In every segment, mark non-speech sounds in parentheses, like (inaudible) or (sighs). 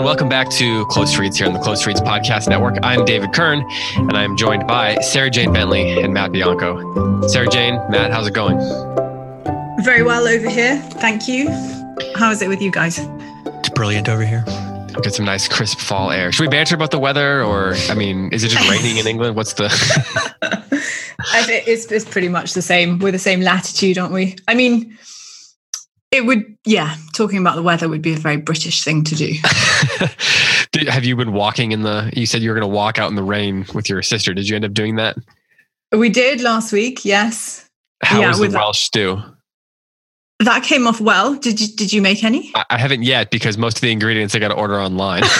and welcome back to Close Reads here on the Close Reads Podcast Network. I'm David Kern and I'm joined by Sarah Jane Bentley and Matt Bianco. Sarah Jane, Matt, how's it going? Very well over here. Thank you. How is it with you guys? It's brilliant over here. We'll get some nice crisp fall air. Should we banter about the weather, or I mean, is it just raining in England? What's the? (laughs) It's, it's pretty much the same. We're the same latitude, aren't we? I mean, it would, yeah. Talking about the weather would be a very British thing to do. (laughs) Did, have you been walking in the? You said you were going to walk out in the rain with your sister. Did you end up doing that? We did last week. Yes. How Yeah, was the Welsh stew? That came off well. Did you Did you make any? I, I haven't yet because most of the ingredients I got to order online. (laughs)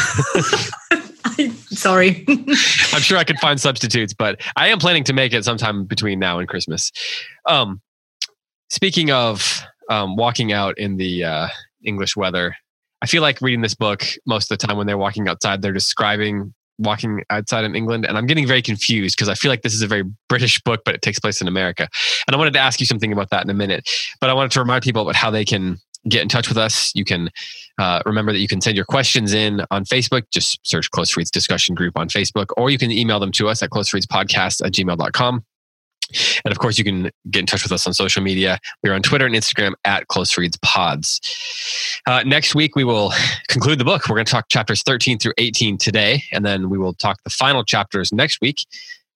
(laughs) Sorry. I'm sure I could find substitutes, but I am planning to make it sometime between now and Christmas. Um, speaking of um, walking out in the uh, English weather, I feel like reading this book most of the time when they're walking outside, they're describing walking outside in England, and I'm getting very confused because I feel like this is a very British book, but it takes place in America. And I wanted to ask you something about that in a minute, but I wanted to remind people about how they can get in touch with us. You can uh, remember that you can send your questions in on Facebook. Just search Close Reads Discussion Group on Facebook, or you can email them to us at closereadspodcast at gmail.com. And of course, you can get in touch with us on social media. We're on Twitter and Instagram at Close Reads Pods. Uh, next week, we will conclude the book. We're going to talk chapters 13 through 18 today, and then we will talk the final chapters next week,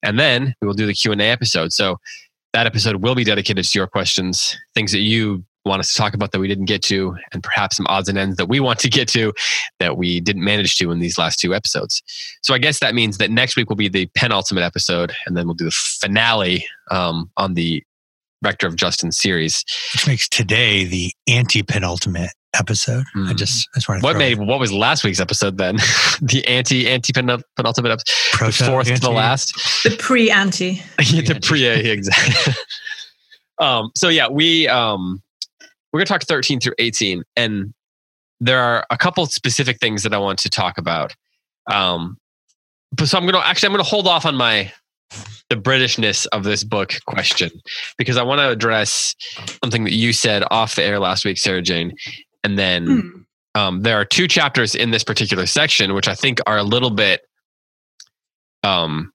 and then we will do the Q and A episode. So that episode will be dedicated to your questions, things that you want us to talk about that we didn't get to, and perhaps some odds and ends that we want to get to that we didn't manage to in these last two episodes. So I guess that means that next week will be the penultimate episode, and then we'll do the finale um, on the Rector of Justin series. which makes today the anti-penultimate episode. I Mm. just, I just want to What throw made what was last week's episode then? (laughs) the anti anti penultimate episode, the Proto- fourth to the last. the pre anti. Yeah, (laughs) the pre yeah, exactly. (laughs) um, so yeah, we um, we're gonna talk thirteen through eighteen, and there are a couple specific things that I want to talk about. Um, but so I'm gonna actually I'm gonna hold off on my the Britishness of this book question because I want to address something that you said off the air last week, Sarah Jane, and then Hmm. um, there are two chapters in this particular section which I think are a little bit um,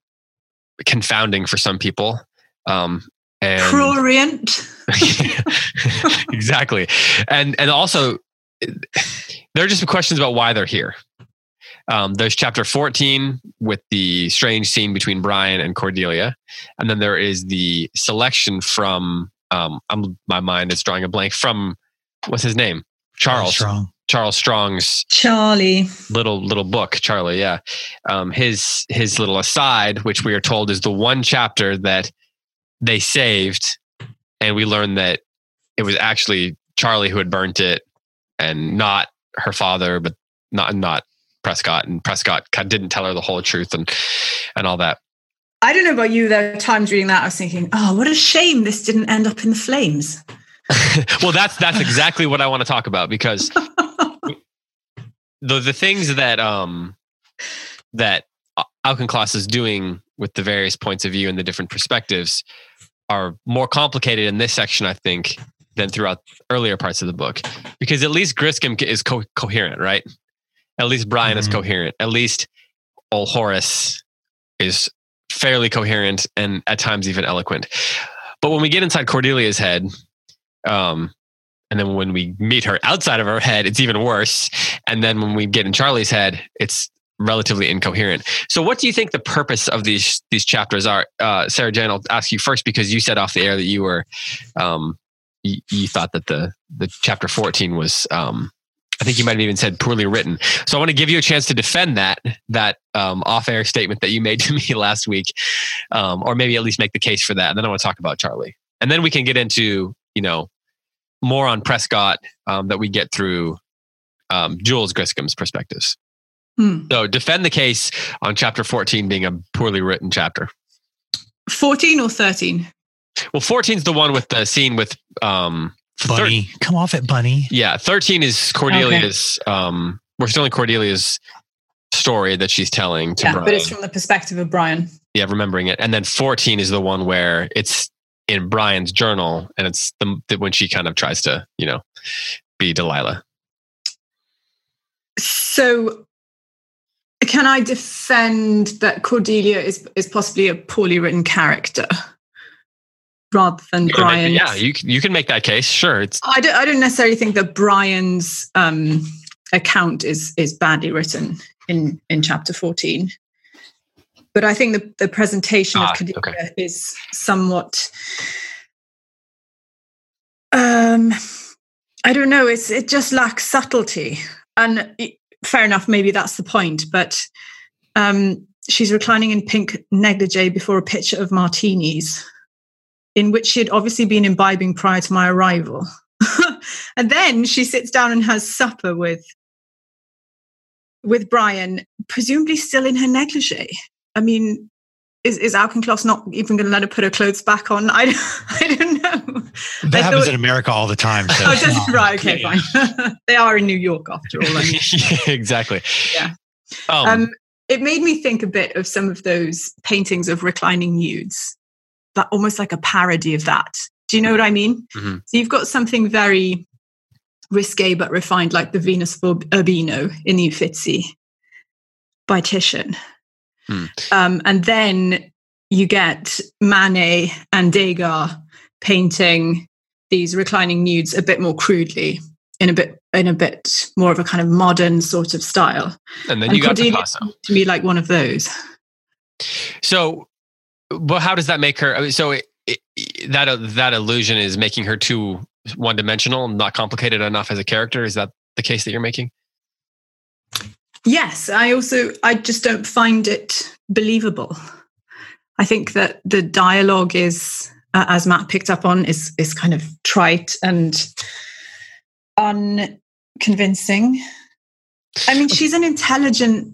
confounding for some people. Um, and Prurient. (laughs) exactly, and and also there are just some questions about why they're here. Um, there's chapter 14 with the strange scene between Brian and Cordelia, and then there is the selection from um, I'm, my mind is drawing a blank from what's his name Charles Strong. Charles Strong's Charlie. little little book charlie yeah um his his little aside which we are told is the one chapter that they saved and we learned that it was actually charlie who had burnt it and not her father but not not prescott and prescott didn't tell her the whole truth and and all that I don't know about you. There are times reading that I was thinking, oh, what a shame this didn't end up in the flames. (laughs) well that's that's exactly what i want to talk about because (laughs) the the things that um that Auchincloss is doing with the various points of view and the different perspectives are more complicated in this section, I think, than throughout earlier parts of the book. Because at least Griscam is co- coherent, right? At least Brian is Mhm. coherent. At least old Horace is fairly coherent and at times even eloquent. But when we get inside Cordelia's head, um, and then when we meet her outside of her head, it's even worse. And then when we get in Charlie's head, it's relatively incoherent. So, what do you think the purpose of these these chapters are? Uh, Sarah Jane, I'll ask you first because you said off the air that you were, um, you, you thought that the the chapter fourteen was, um, I think you might have even said poorly written. So, I want to give you a chance to defend that that um, off air statement that you made (laughs) to me last week, um, or maybe at least make the case for that. And then I want to talk about Charlie, and then we can get into you know more on Prescott um, that we get through um, Jules Griscam's perspectives. Hmm. So defend the case on chapter 14 being a poorly written chapter. 14 or 13? Well, 14 is the one with the scene with um thir- Bunny. Come off it, Bunny. yeah, 13 is Cordelia's um we're still in Cordelia's story that she's telling to Yeah, Brian. but it's from the perspective of Brian. yeah, remembering it. And then 14 is the one where it's in Brian's journal and it's the, the when she kind of tries to, you know, be Delilah. So, can I defend that Cordelia is is possibly a poorly written character rather than Brian? yeah, you can- you can make that case. Sure, it's I don't. I don't necessarily think that Brian's um, account is is badly written in in chapter fourteen, but I think the the presentation Ah, of Cordelia okay. is somewhat. Um, I don't know. It's it just lacks subtlety, and it- fair enough. Maybe that's the point, but. Um, she's reclining in pink negligee before a pitcher of martinis, in which she had obviously been imbibing prior to my arrival. (laughs) and then she sits down and has supper with with Brian, presumably still in her negligee. I mean, is is Auchincloss not even going to let her put her clothes back on? I (laughs) I don't know. That I happens thought- in America all the time. So Oh, does it? (laughs) right? Okay, fine. (laughs) they are in New York after all. I mean. yeah, exactly. Yeah. Um, Um, it made me think a bit of some of those paintings of reclining nudes, that almost like a parody of that. Do you know what I mean? Mhm. So you've got something very risque but refined, like the Venus of Urbino in the Uffizi by Titian. Hmm. Um, and then you get Manet and Degas painting these reclining nudes a bit more crudely in a bit in a bit more of a kind of modern sort of style and then and you got Cordelia Picasso. to be like one of those. So, but how does that make her? I mean, so it, it, that that illusion is making her too one dimensional, not complicated enough as a character. Is that the case that you're making? Yes, I also I just don't find it believable. I think that the dialogue is, uh, as Matt picked up on, is is kind of trite and unconvincing. I mean, she's an intelligent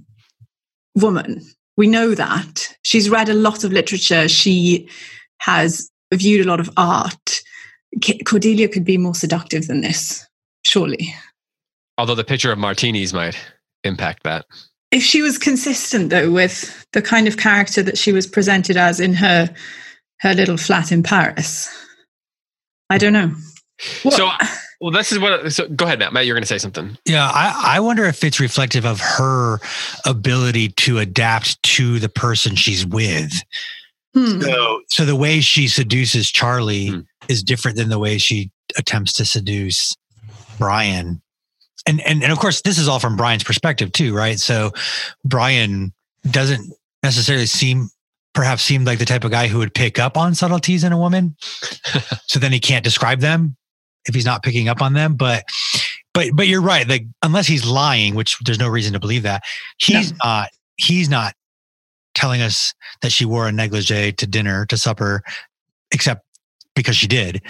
woman. We know that she's read a lot of literature. She has viewed a lot of art. Cordelia could be more seductive than this, surely. Although the picture of martinis might impact that. if she was consistent though with the kind of character that she was presented as in her her little flat in Paris, I don't know. So, well, this is what. So, go ahead, Matt. Matt, you're going to say something. Yeah, I, I wonder if it's reflective of her ability to adapt to the person she's with. Hmm. So, so the way she seduces Charlie Hmm. is different than the way she attempts to seduce Brian. And, and and of course, this is all from Brian's perspective too, right? So, Brian doesn't necessarily seem, perhaps, seem like the type of guy who would pick up on subtleties in a woman. (laughs) so then he can't describe them if he's not picking up on them. But but but you're right. Like unless he's lying, which there's no reason to believe that he's not. He's not telling us that she wore a negligee to dinner to supper, except because she did.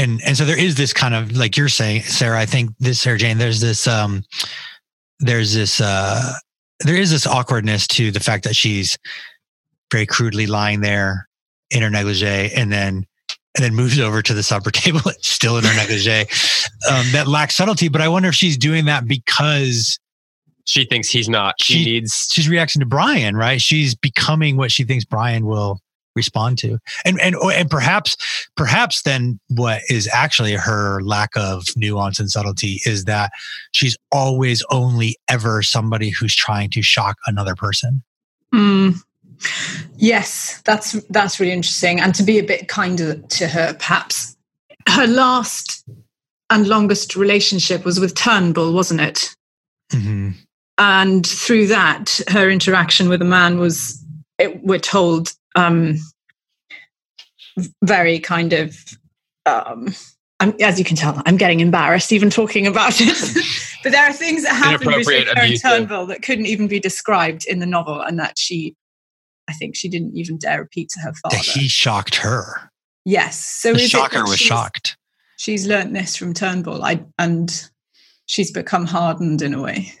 And and so there is this kind of like you're saying, Sarah. I think this Sarah Jane. There's this um, there's this uh, there is this awkwardness to the fact that she's very crudely lying there in her negligee, and then and then moves (laughs) over to the supper table, still in her negligee. Um, that lacks subtlety. But I wonder if she's doing that because She thinks he's not. She, She- needs. she's reacting to Brian, right? She's becoming what she thinks Brian will respond to. And and and perhaps perhaps then what is actually her lack of nuance and subtlety is that she's always only ever somebody who's trying to shock another person. Hmm. Yes, that's that's really interesting. And to be a bit kinder to her, perhaps her last and longest relationship was with Turnbull, wasn't it? Mm-hmm. and through that her interaction with a man was it, we're told um very kind of um I'm, as you can tell i'm getting embarrassed even talking about it (laughs) but there are things that happened between Inappropriate, her and turnbull that couldn't even be described in the novel and that she i think she didn't even dare repeat to her father That he shocked her. yes so The is it shocker was she's- shocked. she's learnt this from Turnbull, I, and she's become hardened in a way.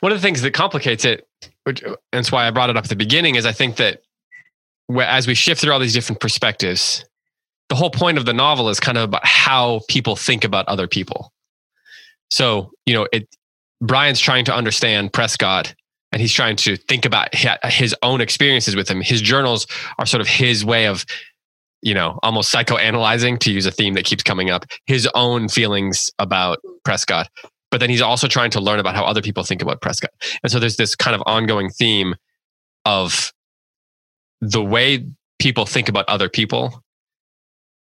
One of the things that complicates it, which, and that's why I brought it up at the beginning, is I think that as we shift through all these different perspectives, the whole point of the novel is kind of about how people think about other people. So, you know, it Brian's trying to understand Prescott and he's trying to think about his own experiences with him. His journals are sort of his way of, you know, almost psychoanalyzing to use a theme that keeps coming up, his own feelings about Prescott. But then he's also trying to learn about how other people think about Prescott. And so there's this kind of ongoing theme of the way people think about other people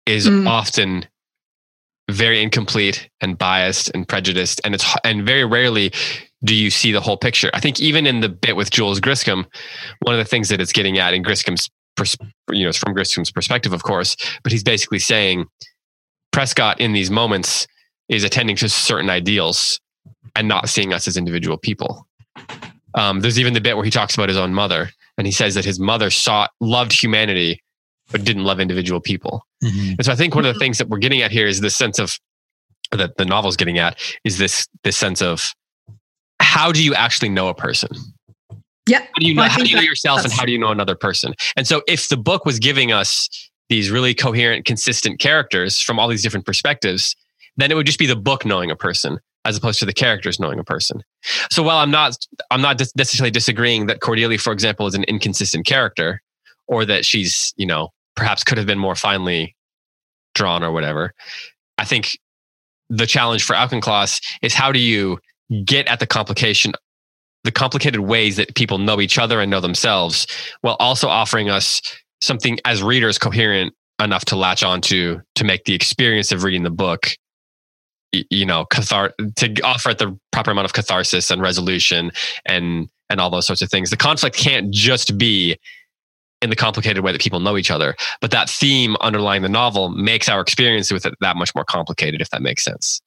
is mm. often very incomplete and biased and prejudiced. And it's and very rarely do you see the whole picture. I think even in the bit with jules griscam one of the things that it's getting at in griscam's pers- you know it's from griscam's perspective of course but he's basically saying prescott in these moments is attending to certain ideals and not seeing us as individual people. Um, there's even the bit where he talks about his own mother and he says that his mother sought loved humanity but didn't love individual people. Mm-hmm. And so I think one of the things that we're getting at here is this sense of that the novel's getting at is this this sense of how do you actually know a person? Yeah. How do you know, well, how do you know yourself and how do you know another person? And so if the book was giving us these really coherent, consistent characters from all these different perspectives, then it would just be the book knowing a person as opposed to the characters knowing a person. So while I'm not I'm not necessarily disagreeing that Cordelia, for example, is an inconsistent character, or that she's you know perhaps could have been more finely drawn or whatever. I think the challenge for Auchincloss is how do you get at the complication, the complicated ways that people know each other and know themselves, while also offering us something as readers coherent enough to latch onto to make the experience of reading the book you know cathar to offer it the proper amount of catharsis and resolution and and all those sorts of things the conflict can't just be in the complicated way that people know each other. But that theme underlying the novel makes our experience with it that much more complicated, if that makes sense.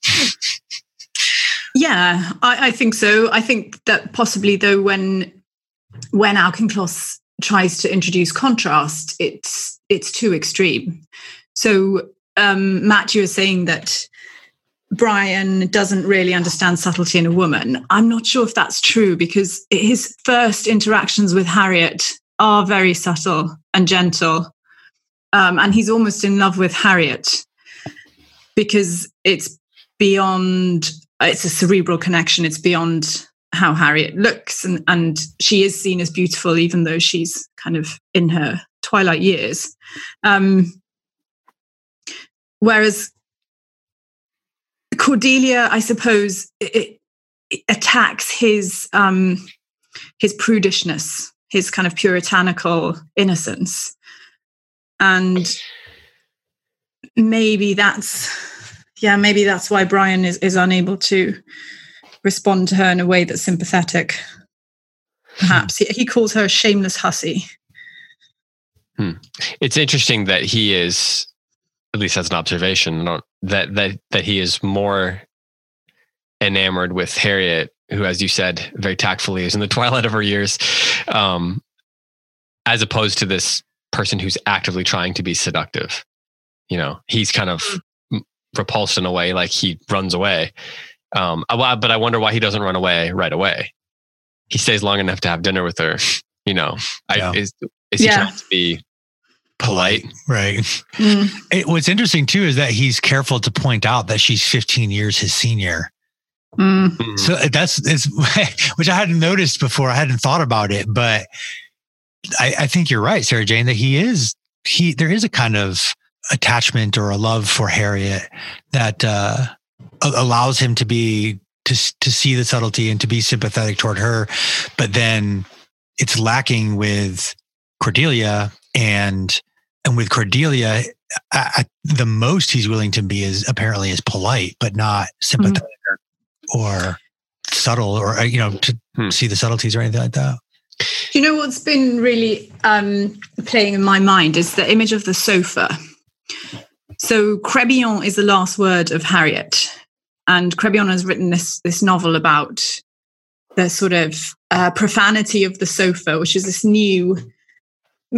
yeah, I, I think so. I think that possibly though, when when Auchincloss tries to introduce contrast, it's it's too extreme. So um, Matt, you were saying that Brian doesn't really understand subtlety in a woman. I'm not sure if that's true because his first interactions with Harriet are very subtle and gentle. Um, and he's almost in love with Harriet because it's beyond, it's a cerebral connection. It's beyond how Harriet looks. And, and she is seen as beautiful, even though she's kind of in her twilight years. Um, whereas Cordelia, I suppose, it, it attacks his um, his prudishness his kind of puritanical innocence. And maybe that's yeah, maybe that's why Brian is, is unable to respond to her in a way that's sympathetic. Perhaps he, he calls her a shameless hussy. Hmm. It's interesting that he is, at least as an observation, that that that he is more enamored with Harriet who, as you said very tactfully, is in the (laughs) twilight of her years, um, as opposed to this person who's actively trying to be seductive. You know, he's kind of hmm. repulsed in a way, like he runs away. Um, but I wonder why he doesn't run away right away. He stays long enough to have dinner with her. (laughs) You know, yeah. I, is, is he yeah. trying to be polite. Right. Mm. It, what's interesting too is that he's careful to point out that she's 15 years his senior. Mm. So uh, that's it's (laughs) which I hadn't noticed before. I hadn't thought about it, but I, I think you're right, Sarah Jane, that he is he there is a kind of attachment or a love for Harriet that uh, allows him to be to to see the subtlety and to be sympathetic toward her, but then it's lacking with Cordelia and and with Cordelia, I, I, the most he's willing to be is apparently is polite, but not sympathetic. Mm or subtle or uh, you know to hmm. see the subtleties or anything like that you know what's been really um, playing in my mind is the image of the sofa so Crébillon is the last word of Harriet and Crébillon has written this this novel about the sort of uh, profanity of the sofa which is this new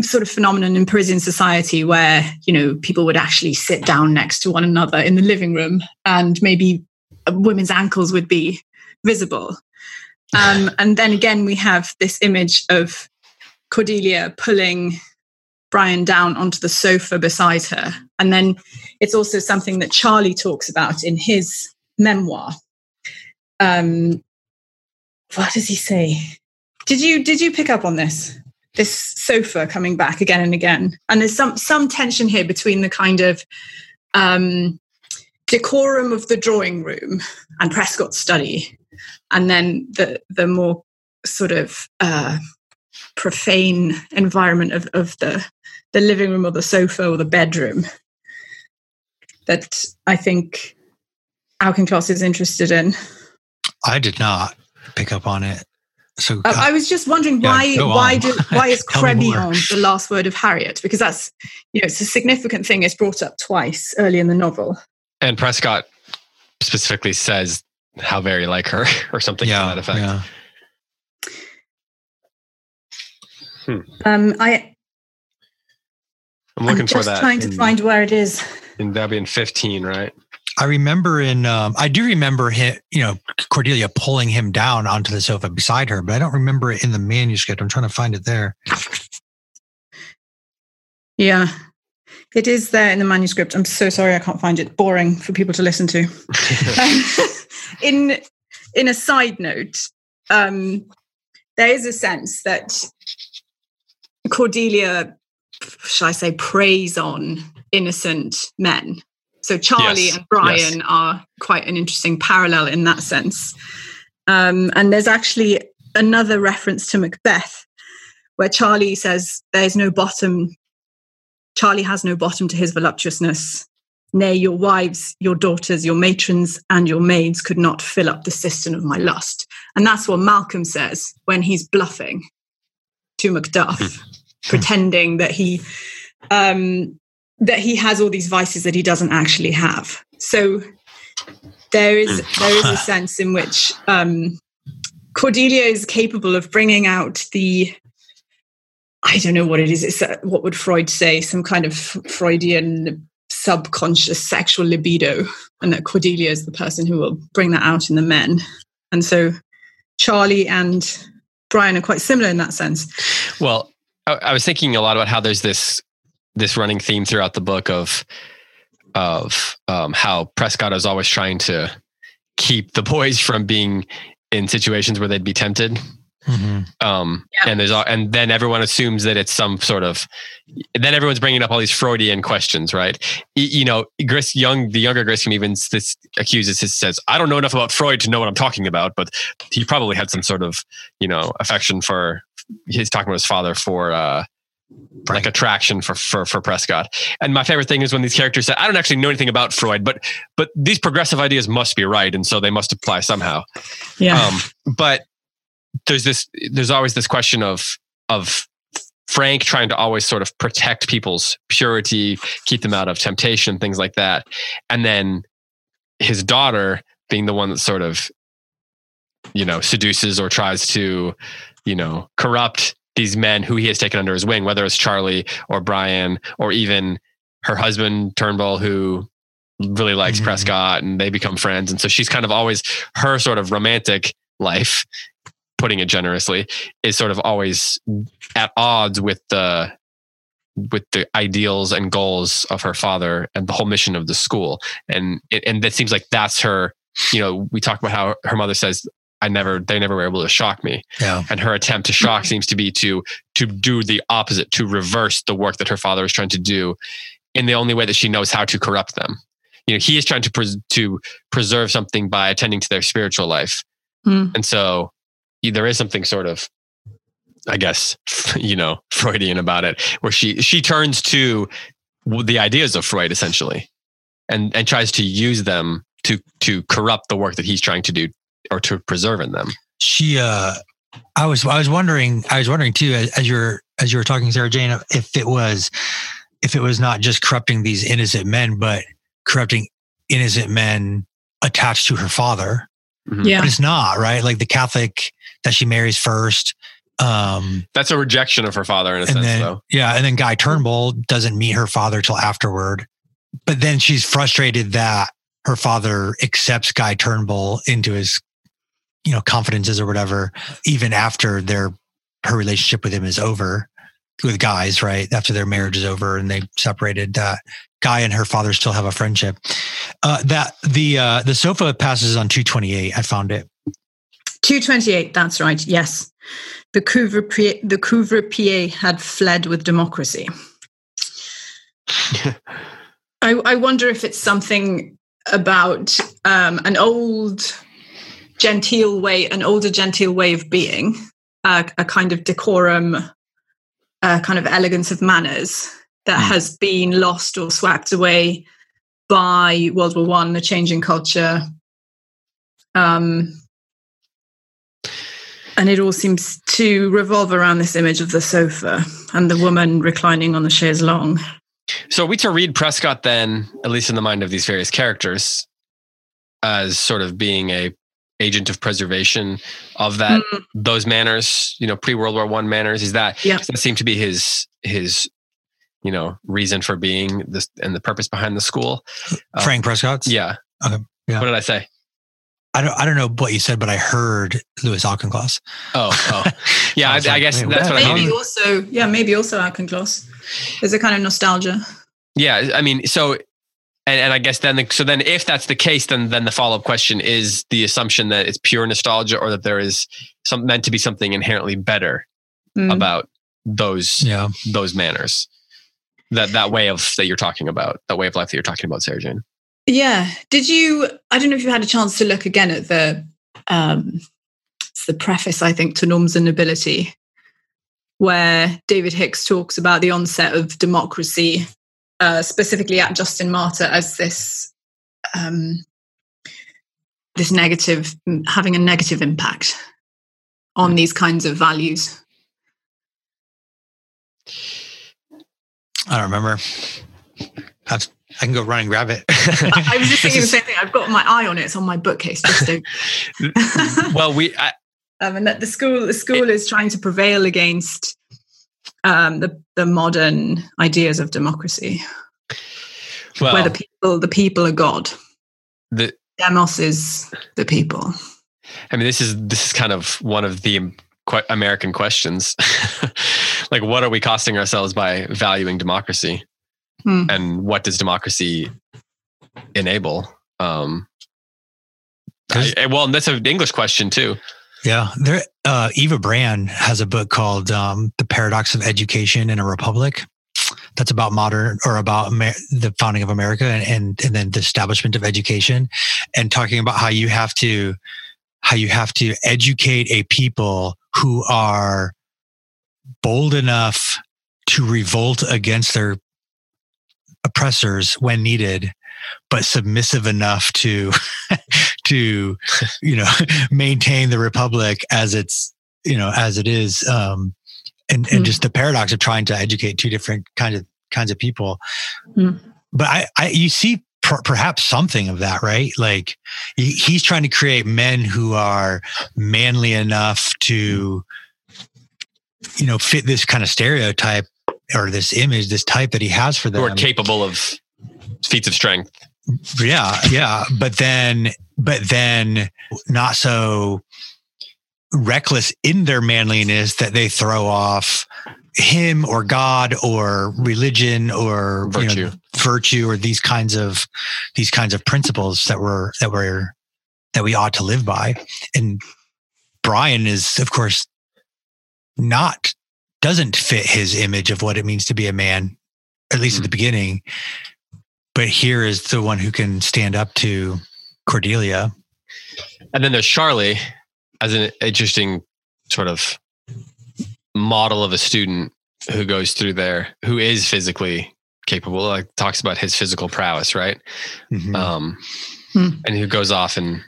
sort of phenomenon in Parisian society where you know people would actually sit down next to one another in the living room, and maybe women's ankles would be visible. Um, (laughs) and then again, we have this image of Cordelia pulling Brian down onto the sofa beside her. And then it's also something that Charlie talks about in his memoir. Um, what does he say? Did you did you pick up on this? This sofa coming back again and again, and there's some some tension here between the kind of um, decorum of the drawing room and Prescott's study, and then the the more sort of uh, profane environment of, of the the living room or the sofa or the bedroom that I think Auchincloss is interested in. I did not pick up on it. So uh, I was just wondering Yeah, why go why on. do (laughs) why is Tell me more. Crébillon the last word of Harriet? Because that's you know it's a significant thing. It's brought up twice early in the novel. And Prescott specifically says how very like her (laughs) or something to that effect. yeah. Um, I I'm looking I'm for that. trying to in- find where it is. in that'd be in 15, right? I remember in um, I do remember him, you know, Cordelia pulling him down onto the sofa beside her, but I don't remember it in the manuscript. I'm trying to find it there. Yeah, it is there in the manuscript. I'm so sorry I can't find it. Boring for people to listen to. (laughs) Um, (laughs) in in a side note, um, there is a sense that Cordelia, shall I say, preys on innocent men. So Charlie Yes, and Brian are quite an interesting parallel in that sense. Um, and there's actually another reference to Macbeth, where Charlie says, "There's no bottom." Charlie has no bottom to his voluptuousness. Nay, your wives, your daughters, your matrons, and your maids could not fill up the cistern of my lust. And that's what Malcolm says when he's bluffing to Macduff, pretending that he um, that he has all these vices that he doesn't actually have. So there is there is a (laughs) sense in which um, Cordelia is capable of bringing out the I don't know what it is. It's uh, what would Freud say? Some kind of Freudian subconscious sexual libido, and that Cordelia is the person who will bring that out in the men. And so Charlie and Brian are quite similar in that sense. Well, I, I was thinking a lot about how there's this this running theme throughout the book of of um, how Prescott is always trying to keep the boys from being in situations where they'd be tempted. Mhm. Um, Yeah. and there's all, and then everyone assumes that it's some sort of then everyone's bringing up all these Freudian questions, right? Y- You know, Gris young the younger Griscam even s- accuses his says I don't know enough about Freud to know what I'm talking about, but he probably had some sort of you know affection for he's talking about his father for uh like attraction for, for for Prescott. And my favorite thing is when these characters say, I don't actually know anything about Freud, but but these progressive ideas must be right, and so they must apply somehow. Yeah. Um, but there's this there's always this question of of Frank trying to always sort of protect people's purity, keep them out of temptation, things like that. And then his daughter being the one that sort of, you know, seduces or tries to, you know, corrupt these men who he has taken under his wing, whether it's Charlie or Brian or even her husband Turnbull, who really likes Mhm. Prescott and they become friends. And so she's kind of always her sort of romantic life, putting it generously, is sort of always at odds with the with the ideals and goals of her father and the whole mission of the school. And it, and that seems like that's her, you know, we talk about how her mother says, I never, they never were able to shock me. Yeah. And her attempt to shock seems to be to, to do the opposite, to reverse the work that her father is trying to do in the only way that she knows how to corrupt them. You know, he is trying to, pres- to preserve something by attending to their spiritual life. Hmm. And so there is something sort of, I guess, (laughs) you know, Freudian about it, where she she turns to the ideas of Freud essentially, and and tries to use them to to corrupt the work that he's trying to do or to preserve in them. She uh I was I was wondering I was wondering too as, as you're as you were talking Sarah Jane if it was if it was not just corrupting these innocent men but corrupting innocent men attached to her father Mhm. yeah. but it's not right like the catholic that she marries first Um, That's a rejection of her father in a and sense, then though. yeah, and then Guy Turnbull doesn't meet her father till afterward. But then she's frustrated that her father accepts Guy Turnbull into his, you know, confidences or whatever, even after their her relationship with him is over with guys, right? After their marriage is over and they separated, that Guy and her father still have a friendship. Uh, that the uh, the sofa passes on two twenty eight. I found it. 228, that's right, yes. The couvre-pied, the couvre-pied had fled with democracy. (laughs) I, I wonder if it's something about um, an old genteel way, an older genteel way of being, uh, a kind of decorum, a kind of elegance of manners that Mm. has been lost or swept away by World War One, the changing culture. Um, and it all seems to revolve around this image of the sofa and the woman reclining on the chaise longue. So are we to read Prescott then, at least in the mind of these various characters, as sort of being a agent of preservation of that Mm, those manners, you know, pre World War One manners? Is that Yeah. that seem to be his his you know reason for being this and the purpose behind the school? Uh, Frank Prescott's. Yeah. Okay, yeah. What did I say? I don't I don't know what you said, but I heard Louis Auchincloss. Oh, oh. (laughs) Yeah, I, I like, guess wait, that's what? what I maybe mean. also, yeah, maybe also Auchincloss. There's a kind of nostalgia. Yeah, I mean, so and, and I guess then the, so then if that's the case, then then the follow up question is the assumption that it's pure nostalgia or that there is some meant to be something inherently better Mm. about those Yeah. those manners. That that way of that you're talking about, that way of life that you're talking about, Sarah Jane. Yeah. Did you? I don't know if you had a chance to look again at the um, it's the preface, I think, to Norms and Nobility, where David Hicks talks about the onset of democracy, uh, specifically at Justin Martyr, as this um, this negative, having a negative impact on these kinds of values. I don't remember. I've, I can go run and grab it. I, (laughs) I was just thinking the same thing. I've got my eye on it. It's on my bookcase. Just (laughs) well, we I, (laughs) um, and that the school the school is trying to prevail against um, the the modern ideas of democracy, well where the people the people are God. the Demos is the people. I mean, this is this is kind of one of the American questions. (laughs) like, what are we costing ourselves by valuing democracy, Hmm. and what does democracy enable? Um, I, I- well, that's an English question too. yeah. There, uh, Eva Brann has a book called um, The Paradox of Education in a Republic. That's about modern or about Amer- the founding of America and, and and then the establishment of education, and talking about how you have to how you have to educate a people who are bold enough to revolt against their oppressors when needed, but submissive enough to (laughs) to you know (laughs) maintain the republic as it's you know as it is um and and Mm. just the paradox of trying to educate two different kinds of kinds of people Mm. but i i you see per, perhaps something of that right like he, he's trying to create men who are manly enough to you know fit this kind of stereotype or this image this type that he has for them Who are capable of feats of strength. yeah yeah but then but then not so reckless in their manliness that they throw off him or god or religion or you know, Virtue. virtue or these kinds of these kinds of principles that we're that we're that we ought to live by. And brian is of course not doesn't fit his image of what it means to be a man at least at the mm. beginning. But here is the one who can stand up to cordelia And then there's Charlie as an interesting sort of model of a student who goes through there, who is physically capable, like talks about his physical prowess, right? Mhm. Um, Hmm. and who goes off and,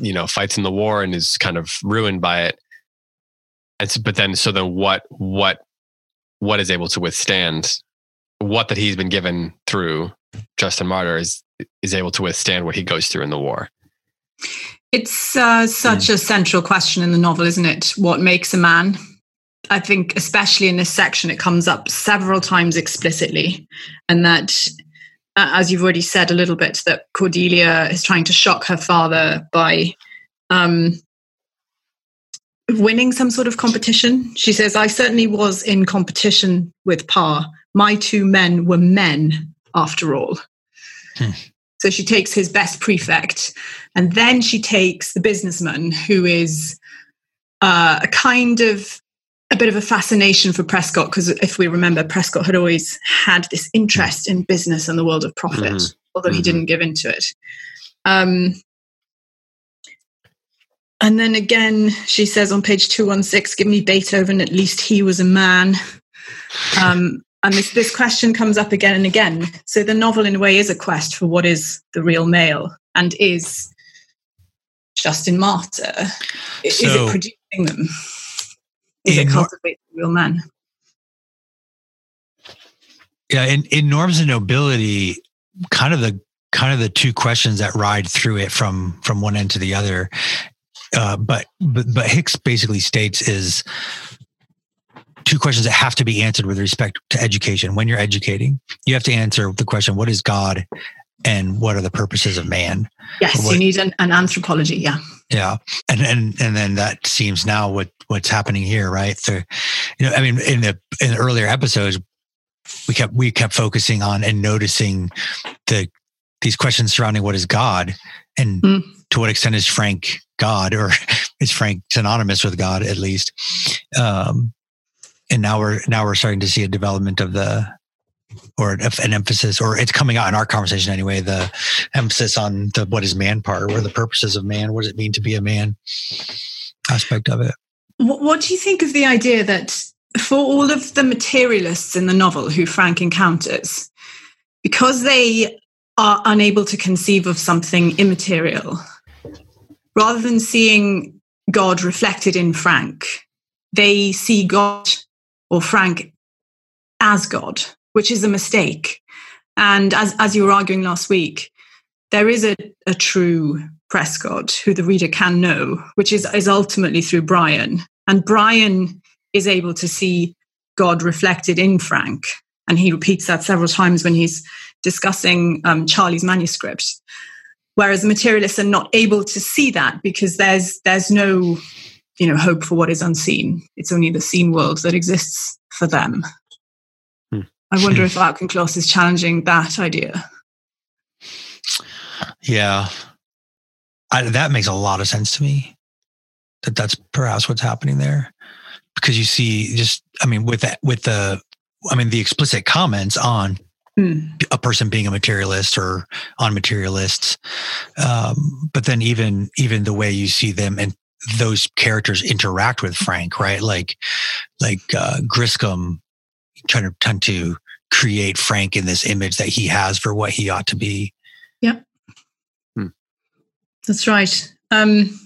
you know, fights in the war and is kind of ruined by it. And so, but then, so then what, what, what is able to withstand what that he's been given through Justin Martyr is, is able to withstand what he goes through in the war. It's uh, such a central question in the novel, isn't it? What makes a man? I think, especially in this section, it comes up several times explicitly, and that, uh, as you've already said a little bit, that Cordelia is trying to shock her father by um, winning some sort of competition. She says, I certainly was in competition with Pa. My two men were men, after all. Hmm. So she takes his best prefect, and then she takes the businessman who is uh, a kind of a bit of a fascination for Prescott because if we remember, Prescott had always had this interest in business and the world of profit, mm-hmm. although he mm-hmm. didn't give into it. Um, and then again, she says on page 216, give me Beethoven, at least he was a man. Um, and this, this question comes up again and again. So the novel, in a way, is a quest for what is the real male and is Justin Martyr. So is it producing them? Is it cultivating the real man? Yeah, in, in Norms and Nobility, kind of the kind of the two questions that ride through it from from one end to the other uh, but, but but Hicks basically states is two questions that have to be answered with respect to education. When you're educating, you have to answer the question: What is God, and what are the purposes of man? Yes, what, you need an, an, anthropology. Yeah, yeah, and and and then that seems now what what's happening here, right? The, you know, I mean, in the in the earlier episodes, we kept we kept focusing on and noticing the these questions surrounding what is God and mm. to what extent is Frank God or (laughs) is Frank synonymous with God at least. Um, and now we're now we're starting to see a development of the or an emphasis or it's coming out in our conversation anyway the emphasis on the what is man part or the purposes of man what does it mean to be a man aspect of it. What do you think of the idea that for all of the materialists in the novel who frank encounters because they are unable to conceive of something immaterial rather than seeing God reflected in Frank, they see God or Frank as God, which is a mistake. And as, as you were arguing last week, there is a, a true Prescott who the reader can know, which is, is ultimately through Brian. And Brian is able to see God reflected in Frank. And he repeats that several times when he's discussing um, Charlie's manuscript whereas materialists are not able to see that because there's there's no you know hope for what is unseen it's only the seen world that exists for them hmm. i wonder (laughs) if Auchincloss is challenging that idea yeah I, that makes a lot of sense to me that that's perhaps what's happening there because you see just i mean with that with the i mean the explicit comments on mm. a person being a materialist or on materialists. Um, but then even even the way you see them and those characters interact with Frank, right? Like like uh, Griscam trying to trying to create Frank in this image that he has for what he ought to be. Yeah, hmm. that's right. Um,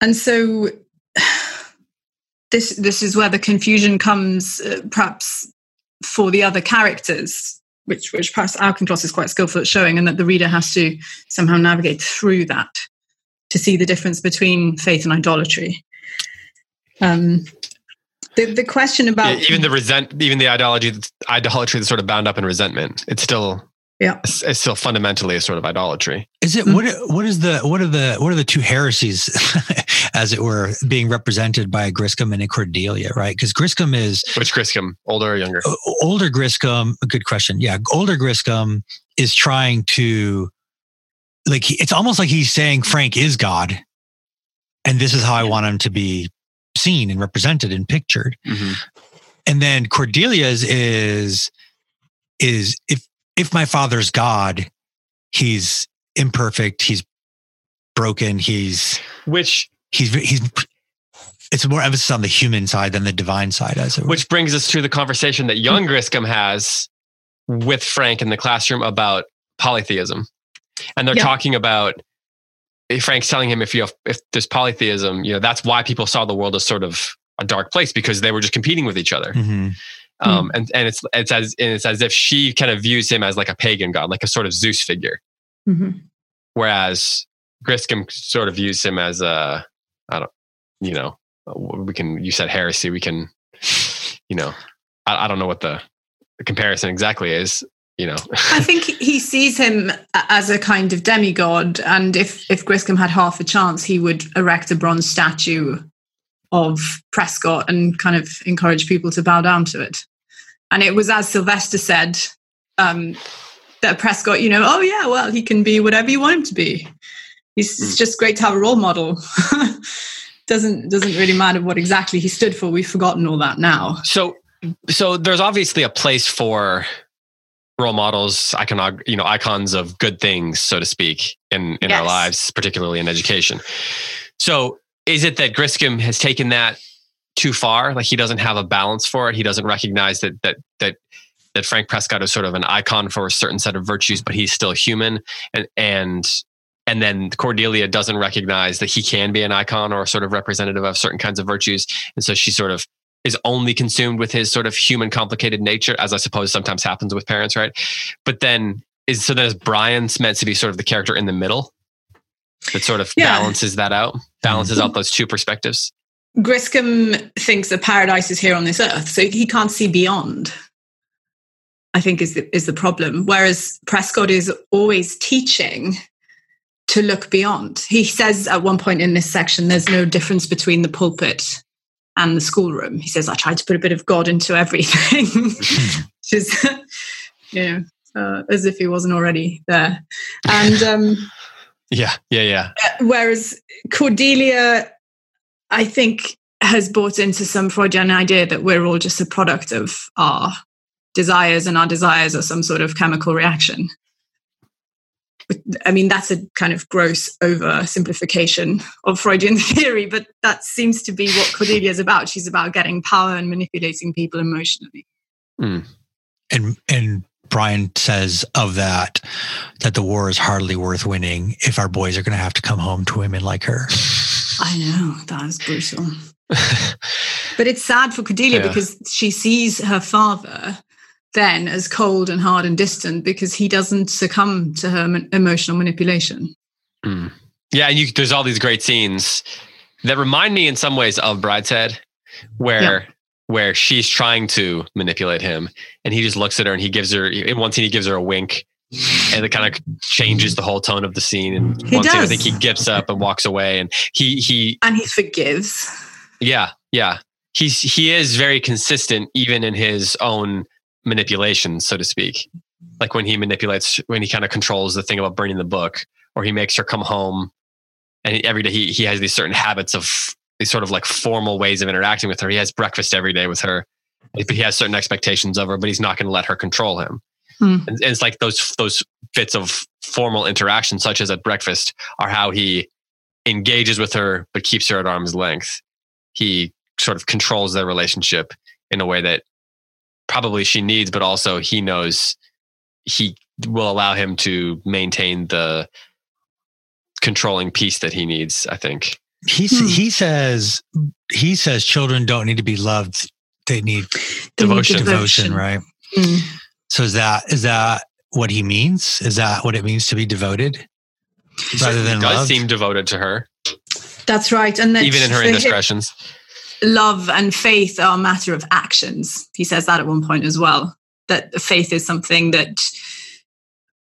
and so (sighs) this this is where the confusion comes, uh, perhaps for the other characters, which which perhaps Auchincloss is quite skillful at showing, and that the reader has to somehow navigate through that to see the difference between faith and idolatry. Um, the, the question about yeah, even the resent, even the ideology, idolatry that's sort of bound up in resentment. It's still yeah. it's, still fundamentally a sort of idolatry. Is it what what is the what are the what are the two heresies (laughs) as it were being represented by griscam and cordelia right? Because griscam is which griscam? Older or younger? Older griscam good question. Yeah older griscam is trying to like it's almost like he's saying frank is god and this is how i want him to be seen and represented and pictured mm-hmm. and then cordelia's is is if if my father's God, he's imperfect, he's broken, he's which he's he's it's more emphasis on the human side than the divine side as it which were. brings us to the conversation that young Griscam has with Frank in the classroom about polytheism. And they're yeah. talking about Frank's telling him if you have, if there's polytheism, you know, that's why people saw the world as sort of a dark place because they were just competing with each other. Mm-hmm. Um, mm. and, and it's, it's as, it's as if she kind of views him as like a pagan god, like a sort of Zeus figure. Mm-hmm. Whereas Griscam sort of views him as a, I don't, you know, we can. You said heresy. We can, you know, I, I don't know what the, the comparison exactly is. You know, (laughs) I think he sees him as a kind of demigod, and if if Griscam had half a chance, he would erect a bronze statue of Prescott and kind of encourage people to bow down to it. And it was as Sylvester said um, that Prescott, you know, oh yeah, well he can be whatever you want him to be. He's mm. just great to have a role model. (laughs) doesn't doesn't really matter what exactly he stood for. We've forgotten all that now. So so there's obviously a place for role models, icon, you know, icons of good things, so to speak, in in yes. our lives, particularly in education. So, is it that Griscam has taken that too far? Like he doesn't have a balance for it. He doesn't recognize that that that that Frank Prescott is sort of an icon for a certain set of virtues, but he's still human, and and and then Cordelia doesn't recognize that he can be an icon or sort of representative of certain kinds of virtues, and so she sort of is only consumed with his sort of human complicated nature, as I suppose sometimes happens with parents, right? But then is so then is Brian's meant to be sort of the character in the middle that sort of yeah. balances that out, balances out mm-hmm. those two perspectives. Griscam thinks that paradise is here on this earth, so he can't see beyond. I think is the, is the problem. Whereas Prescott is always teaching to look beyond. He says at one point in this section, there's no difference between the pulpit and the schoolroom. He says, I tried to put a bit of God into everything, which is, you know, uh, as if he wasn't already there. And um, yeah, yeah, yeah. Uh, whereas Cordelia, I think, has bought into some Freudian idea that we're all just a product of our desires, and our desires are some sort of chemical reaction. I mean, that's a kind of gross oversimplification of Freudian (laughs) theory, but that seems to be what Cordelia is about. She's about getting power and manipulating people emotionally. Mm. And and Brian says of that that the war is hardly worth winning if our boys are going to have to come home to women like her. (laughs) I know that is brutal. (laughs) but it's sad for Cordelia yeah. because she sees her father then as cold and hard and distant because he doesn't succumb to her emotional manipulation. Mm. Yeah, and you, there's all these great scenes that remind me in some ways of Brideshead, where yeah. where she's trying to manipulate him, and he just looks at her and he gives her in one scene he gives her a wink, and it kind of changes the whole tone of the scene. And he one does. scene I think he gives up and walks away, and he he and he forgives. Yeah, yeah. He's he is very consistent even in his own manipulation, so to speak. Like when he manipulates, when he kind of controls the thing about burning the book, or he makes her come home, and every day he he has these certain habits of these sort of like formal ways of interacting with her. He has breakfast every day with her, but he has certain expectations of her, but he's not going to let her control him. Mm. And, and it's like those those bits of formal interaction, such as at breakfast, are how he engages with her but keeps her at arm's length. He sort of controls their relationship in a way that probably she needs, but also he knows he will allow him to maintain the controlling peace that he needs. I think he hmm. he says he says children don't need to be loved; they need devotion. Devotion, right? Mm. So is that is that what he means? Is that what it means to be devoted rather than he does loved? seem devoted to her? That's right, and even in her indiscretions love and faith are a matter of actions. He says that at one point as well. That faith is something that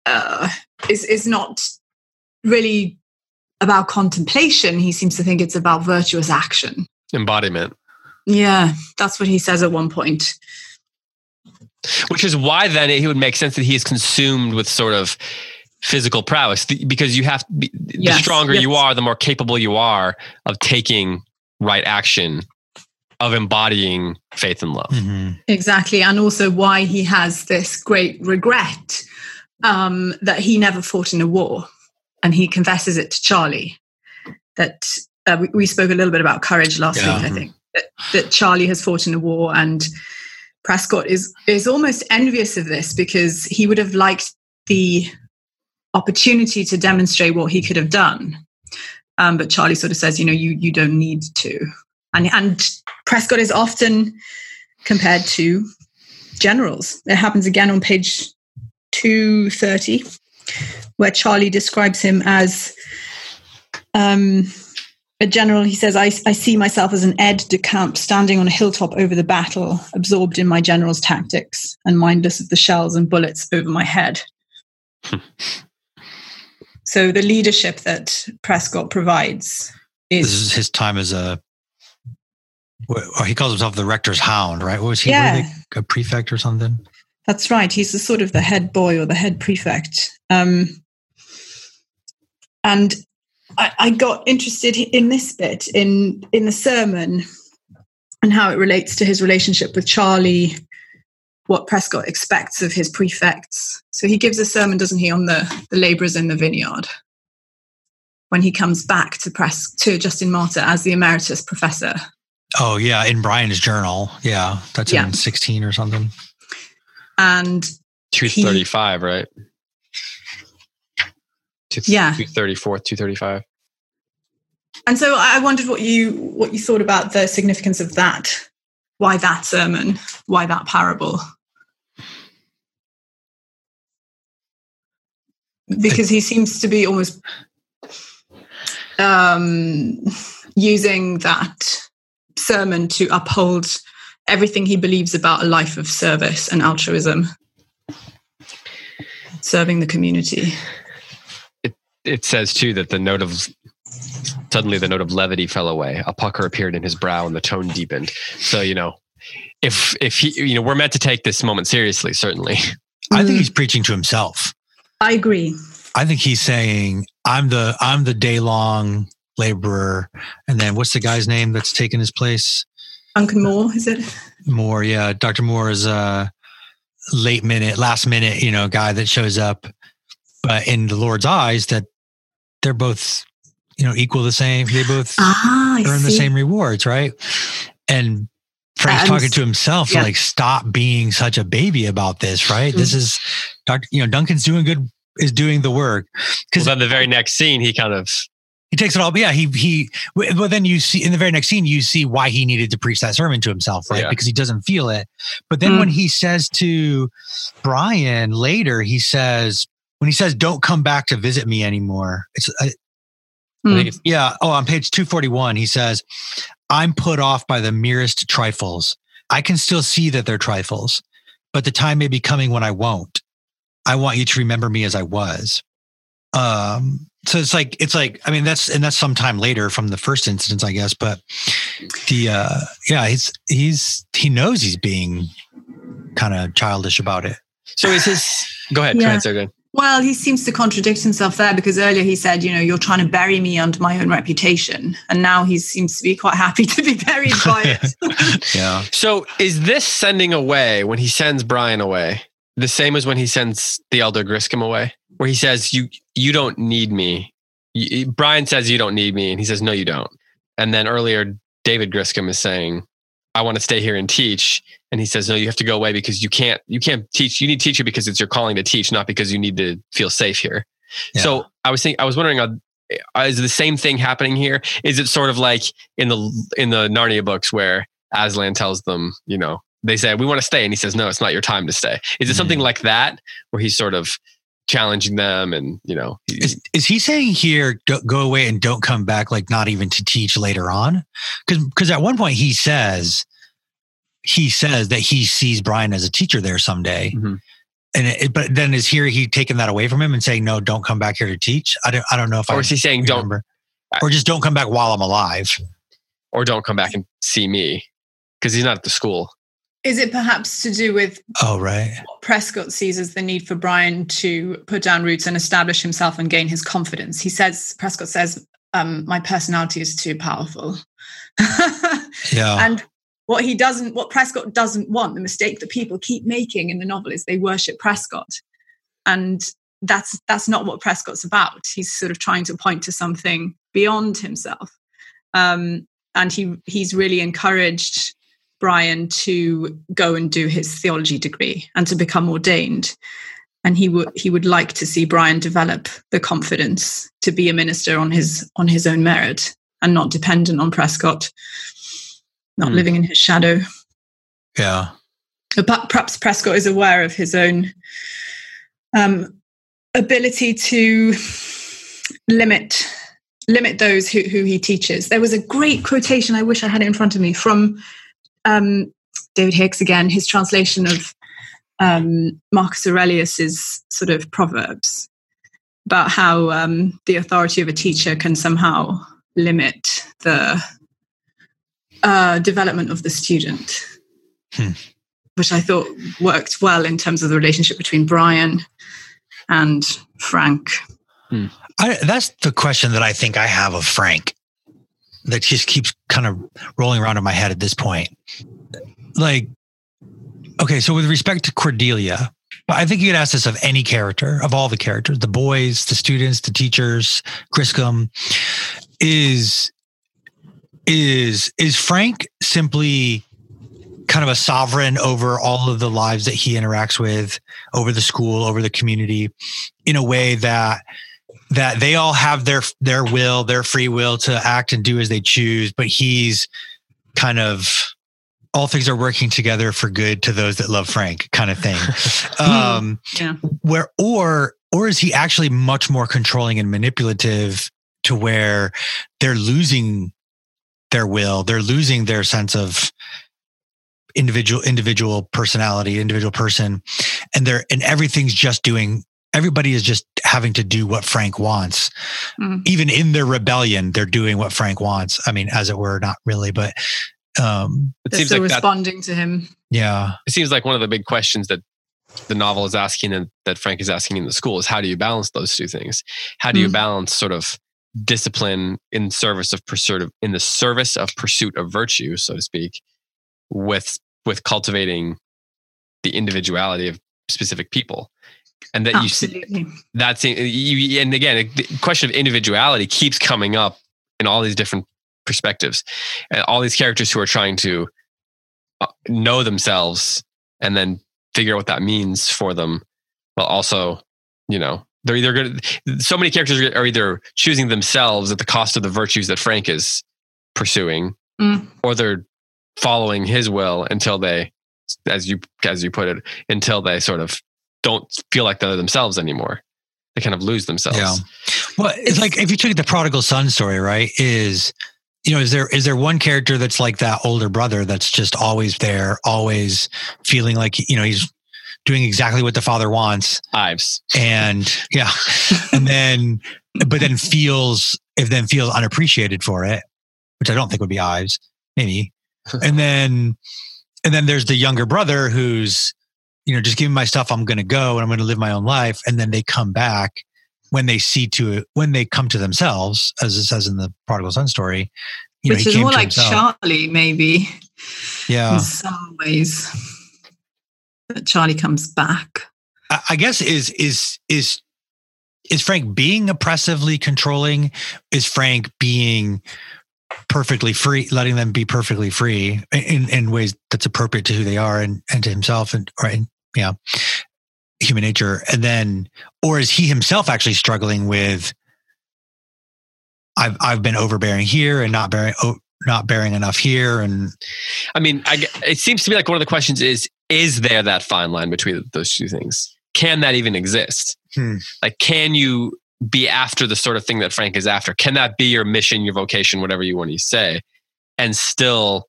uh, is is not really about contemplation. He seems to think it's about virtuous action, embodiment. Yeah, that's what he says at one point. Which is why then it would make sense that he is consumed with sort of physical prowess because you have the yes, stronger yes. you are, the more capable you are of taking right action of embodying faith and love. Mm-hmm. Exactly. And also why he has this great regret um, that he never fought in a war. And he confesses it to Charlie that uh, we, we, spoke a little bit about courage last yeah. week, I think, that, that Charlie has fought in a war. And Prescott is, is almost envious of this because he would have liked the opportunity to demonstrate what he could have done. Um, but Charlie sort of says, you know, you you don't need to. And, and Prescott is often compared to generals. It happens again on page 230, where Charlie describes him as um, a general, he says, I, I see myself as an aide de camp standing on a hilltop over the battle, absorbed in my general's tactics and mindless of the shells and bullets over my head. (laughs) so the leadership that Prescott provides is, This is his time as a. Or he calls himself the rector's hound, right? What was he? Yeah. They, a prefect or something? That's right. He's the sort of the head boy or the head prefect. Um, and I, I got interested in this bit in in the sermon and how it relates to his relationship with Charlie, what Prescott expects of his prefects. So he gives a sermon, doesn't he, on the the labourers in the vineyard when he comes back to press to Justin Martyr as the emeritus professor. Oh yeah, in Brian's journal. Yeah, that's Yeah. in sixteen or something. And 235, right? Two- Yeah. 234, 235. And so I wondered what you what you thought about the significance of that. Why that sermon? Why that parable? Because he seems to be almost um, using that sermon to uphold everything he believes about a life of service and altruism, serving the community. It it says too that the note of suddenly the note of levity fell away. A pucker appeared in his brow and the tone deepened. So, you know, if if he you know, we're meant to take this moment seriously, certainly. I Mm. think he's preaching to himself. I agree. I think he's saying, "I'm the I'm the day long laborer," and then what's the guy's name that's taken his place? Duncan Moore, is it? Moore, yeah, Doctor Moore is a late minute, last minute, you know, guy that shows up, but in the Lord's eyes, that they're both, you know, equal the same. They both Ah, I earn the same rewards, right? And Frank's And- talking to himself, yeah. like, stop being such a baby about this, right? This is, Doctor, you know, Duncan's doing good, is doing the work Well, because then the very next scene, he kind of he takes it all. But yeah, he he. Well, then you see in the very next scene, you see why he needed to preach that sermon to himself, right? Yeah. Because he doesn't feel it. But then Mm. when he says to Brian later, he says when he says, "Don't come back to visit me anymore." It's I, I Hmm. it's yeah. Oh, on page 241, he says, I'm put off by the merest trifles. I can still see that they're trifles, but the time may be coming when I won't. I want you to remember me as I was. Um, so it's like, it's like, I mean, that's, and that's sometime later from the first instance, I guess, but the, uh, yeah, he's, he's, he knows he's being kind of childish about it. so is his go ahead, Yeah. ahead, so good. Well, he seems to contradict himself there because earlier he said, you know, you're trying to bury me under my own reputation. And now he seems to be quite happy (laughs) to be buried by it. (laughs) Yeah. So is this sending away when he sends Brian away the same as when he sends the elder Griscam away, where he says, "You you don't need me." You- Brian says, "You don't need me," and he says, "No, you don't." And then earlier, David Griscam is saying, "I want to stay here and teach," and he says, "No, you have to go away because you can't you can't teach. You need teacher because it's your calling to teach, not because you need to feel safe here." Yeah. So I was thinking, I was wondering. Uh, is the same thing happening here? Is it sort of like in the in the Narnia books where Aslan tells them, you know, they say, we want to stay. And he says, no, it's not your time to stay. Is it something like that where he's sort of challenging them and, you know, he- Is, is he saying here, go, go away and don't come back, like not even to teach later on? Because because at one point he says he says that he sees Brian as a teacher there someday, Mhm. and it, but then is here he taking that away from him and saying no, don't come back here to teach? I don't I don't know if I or is he saying don't, or just don't come back while I'm alive. or don't come back and see me because he's not at the school. Is it perhaps to do with Oh right, what Prescott sees as the need for Brian to put down roots and establish himself and gain his confidence? He says, Prescott says, um, my personality is too powerful. (laughs) yeah, and what he doesn't, what Prescott doesn't want, the mistake that people keep making in the novel is they worship Prescott. And that's that's not what Prescott's about. He's sort of trying to point to something beyond himself. Um, and he he's really encouraged Brian to go and do his theology degree and to become ordained. And he would he would like to see Brian develop the confidence to be a minister on his on his own merit and not dependent on Prescott, not Hmm. living in his shadow. yeah, But perhaps Prescott is aware of his own um, ability to limit limit those who, who he teaches. There was a great quotation, I wish I had it in front of me, from um, David Hicks again, his translation of um, Marcus Aurelius's sort of proverbs about how um, the authority of a teacher can somehow limit the uh, development of the student, hmm. which I thought worked well in terms of the relationship between Brian and Frank. Hmm. I, that's the question that I think I have of Frank that just keeps kind of rolling around in my head at this point. Like, okay, so with respect to Cordelia, I think you could ask this of any character, of all the characters, the boys, the students, the teachers, Griscam, is is is Frank simply kind of a sovereign over all of the lives that he interacts with, over the school, over the community, in a way that that they all have their their will, their free will to act and do as they choose, but he's kind of all things are working together for good to those that love Frank kind of thing. (laughs) um, yeah. Where or or is he actually much more controlling and manipulative to where they're losing their will, they're losing their sense of individual individual personality, individual person, and they're and everything's just doing everybody is just having to do what Frank wants. Mm. Even in their rebellion, they're doing what Frank wants. I mean, as it were, not really, but um it they're seems like responding that, to him. Yeah. It seems like one of the big questions that the novel is asking and that Frank is asking in the school is how do you balance those two things? How do mm. you balance sort of discipline in service of pursuit of in the service of pursuit of virtue, so to speak, with with cultivating the individuality of specific people and that Absolutely. you see that's you and again the question of individuality keeps coming up in all these different perspectives and all these characters who are trying to uh, know themselves and then figure out what that means for them but also you know they're either going to so many characters are either choosing themselves at the cost of the virtues that frank is pursuing mm. or they're following his will until they as you as you put it until they sort of don't feel like they're themselves anymore. They kind of lose themselves. Yeah. Well, it's like if you took the prodigal son story, right? Is you know, is there is there one character that's like that older brother that's just always there, always feeling like you know he's doing exactly what the father wants. Ives. And yeah. and then but then feels if then feels unappreciated for it, which I don't think would be Ives, maybe. and then and then there's the younger brother who's you know, just give me my stuff. I'm going to go and I'm going to live my own life. And then they come back when they see to it, when they come to themselves, as it says in the prodigal son story. You Which know, is more like himself. Charlie, maybe. Yeah. In some ways. That Charlie comes back. I guess is is is is Frank being oppressively controlling? Is Frank being perfectly free, letting them be perfectly free in, in ways that's appropriate to who they are and, and to himself and or in, yeah, human nature. And then, or is he himself actually struggling with, I've, I've been overbearing here and not bearing, oh, not bearing enough here. And I mean, I, it seems to me like one of the questions is, is there that fine line between those two things? Can that even exist? Hmm. Like, can you be after the sort of thing that Frank is after? Can that be your mission, your vocation, whatever you want to say, and still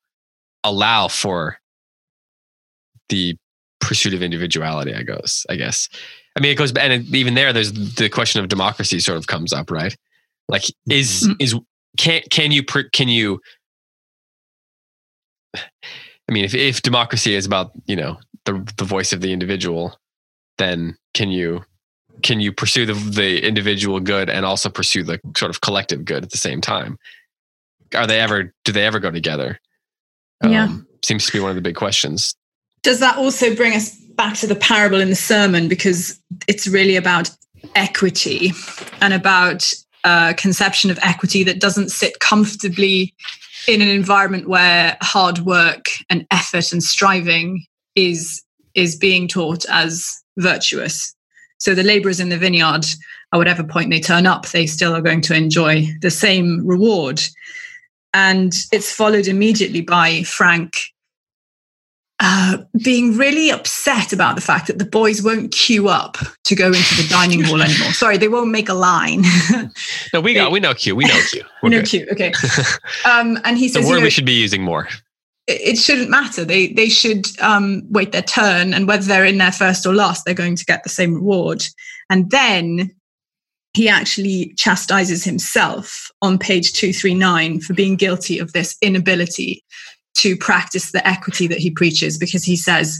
allow for the pursuit of individuality, I guess. I guess. I mean, it goes, and even there, there's the question of democracy sort of comes up, right? Like, is mm-hmm. is can can you can you? I mean, if if democracy is about you know the the voice of the individual, then can you can you pursue the the individual good and also pursue the sort of collective good at the same time? Are they ever? Do they ever go together? Yeah, um, seems to be one of the big questions does that also bring us back to the parable in the sermon? Because it's really about equity and about a conception of equity that doesn't sit comfortably in an environment where hard work and effort and striving is is being taught as virtuous. So the laborers in the vineyard at whatever point they turn up they still are going to enjoy the same reward. And it's followed immediately by frank uh, being really upset about the fact that the boys won't queue up to go into the dining hall anymore. (laughs) Sorry, they won't make a line. (laughs) no, we got we know queue. We know queue. We're no good. queue. Okay. (laughs) Um, and he The says, word you know, we should be using more. it it shouldn't matter. They they should um, wait their turn, and whether they're in there first or last, they're going to get the same reward. And then he actually chastises himself on page two three nine for being guilty of this inability to practice the equity that he preaches, because he says,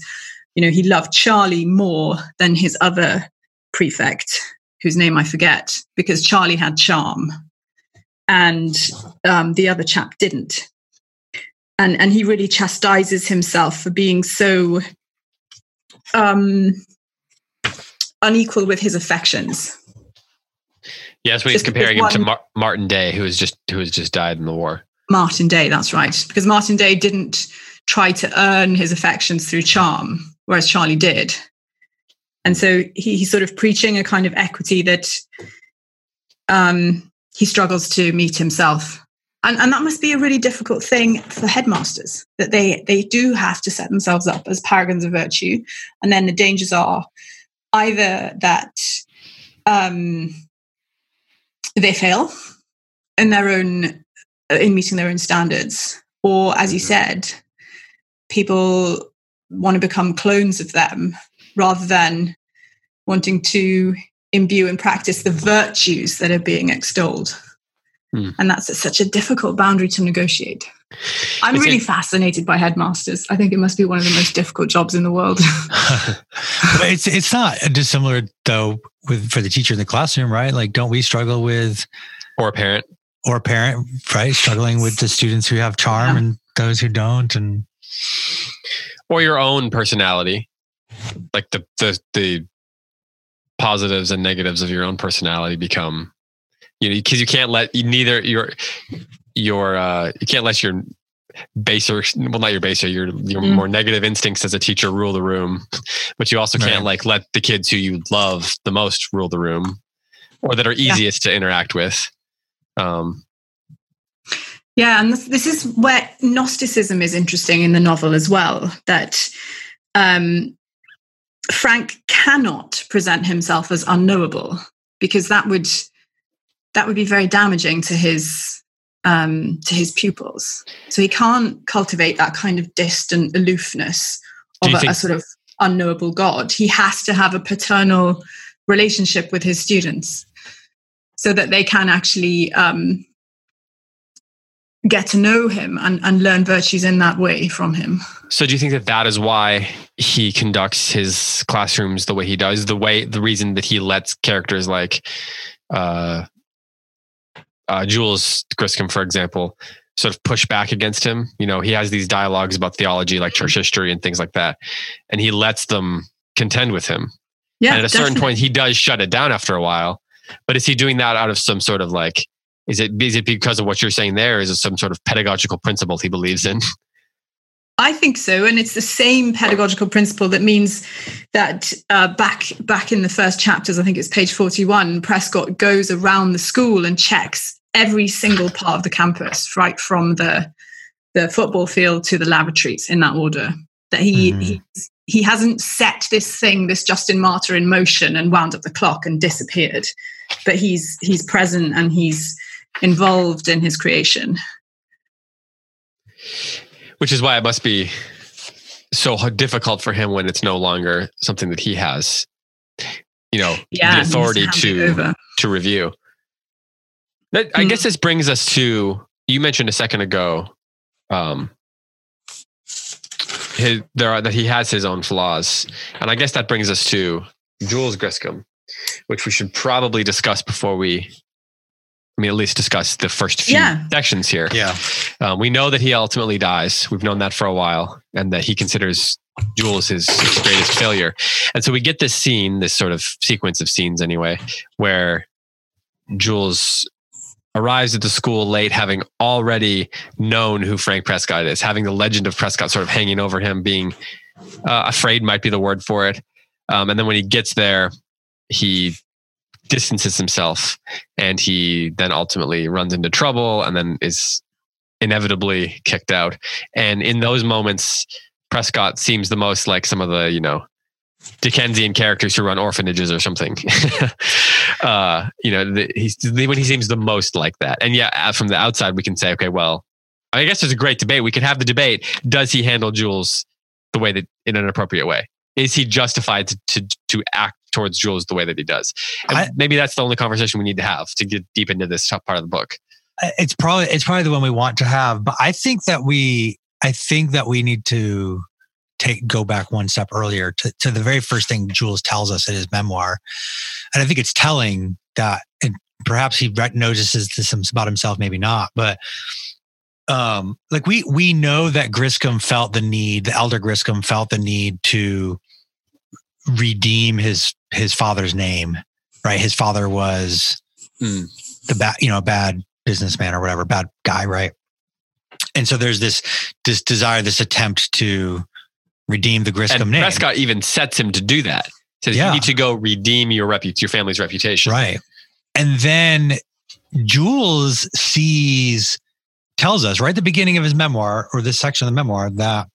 you know, he loved Charlie more than his other prefect, whose name I forget, because Charlie had charm, and um, the other chap didn't and and he really chastises himself for being so um unequal with his affections Yes, when he's comparing him to Mar- Martin Day, who has just who has just died in the war. Martin day that's right. Because martin day didn't try to earn his affections through charm whereas charlie did. And so he, he's sort of preaching a kind of equity that um he struggles to meet himself. And, and that must be a really difficult thing for headmasters that they they do have to set themselves up as paragons of virtue. And then the dangers are either that um, they fail in their own in meeting their own standards. Or as you said people want to become clones of them rather than wanting to imbue and practice the virtues that are being extolled. Hmm. and that's such a difficult boundary to negotiate. I'm It's really in- fascinated by headmasters. I think it must be one of the most difficult jobs in the world. (laughs) (laughs) But it's it's not dissimilar though with for the teacher in the classroom, right? Like, don't we struggle with Or a parent. Or a parent, right? Struggling with the students who have charm Yeah. and those who don't, and or your own personality like the the the positives and negatives of your own personality become you know because you can't let you neither your your uh you can't let your baser well not your baser your your Mm. more negative instincts as a teacher rule the room but you also can't Right. like let the kids who you love the most rule the room or that are Yeah. easiest to interact with um Yeah, and this, this is where Gnosticism is interesting in the novel as well. That um, Frank cannot present himself as unknowable because that would that would be very damaging to his um, to his pupils. So he can't cultivate that kind of distant aloofness of a, think- a sort of unknowable God. He has to have a paternal relationship with his students so that they can actually um, get to know him and, and learn virtues in that way from him. So do you think that that is why he conducts his classrooms the way he does? The way, the reason that he lets characters like uh, uh, Jules Griscam, for example, sort of push back against him. You know, he has these dialogues about theology, like church history and things like that, and he lets them contend with him. Yeah, and at a certain point, he does shut it down after a while. But is he doing that out of some sort of like? Is it is it because of what you're saying there? Is it some sort of pedagogical principle he believes in? (laughs) I think so, and it's the same pedagogical principle that means that uh, back back in the first chapters, I think it's page forty-one. Prescott goes around the school and checks every single part of the campus, right from the the football field to the lavatories in that order. That he Mhm. he he hasn't set this thing, this Justin Martyr, in motion and wound up the clock and disappeared, but he's he's present and he's involved in his creation. which is why it must be so difficult for him when it's no longer something that he has you know Yeah, the authority to to review That- i Hmm. guess this brings us to you mentioned a second ago um his, there are that he has his own flaws and i guess that brings us to jules griscam which we should probably discuss before we i mean at least discuss the first few Yeah. sections here yeah, um, we know that he ultimately dies. We've known that for a while, and that he considers Jules his, his greatest failure. And so we get this scene, this sort of sequence of scenes, anyway, where Jules arrives at the school late, having already known who Frank Prescott is, having the legend of Prescott sort of hanging over him, being uh, afraid might be the word for it. Um, and then when he gets there, he distances himself and he then ultimately runs into trouble and then is inevitably kicked out. And in those moments, Prescott seems the most like some of the, you know, Dickensian characters who run orphanages or something. (laughs) uh, you know, the, he's the, when he seems the most like that. And yeah, uh, from the outside, we can say, okay, well, I guess there's a great debate. We could have the debate: Does he handle Jules the way that in an appropriate way? Is he justified to to, to act towards Jules the way that he does? And I- maybe that's the only conversation we need to have to get deep into this top part of the book. it's probably it's probably the one we want to have but i think that we i think that we need to take go back one step earlier to, to the very first thing jules tells us in his memoir and i think it's telling that and perhaps he notices this about himself maybe not but um like we we know that griscam felt the need the elder griscam felt the need to redeem his his father's name right his father was Mm. the bad you know a bad businessman or whatever, bad guy, right? And so there's this this desire, this attempt to redeem the Griscam And name, Prescott even sets him to do that. Says Yeah. you need to go redeem your repu- your family's reputation. right? And then Jules sees, tells us right at the beginning of his memoir or this section of the memoir that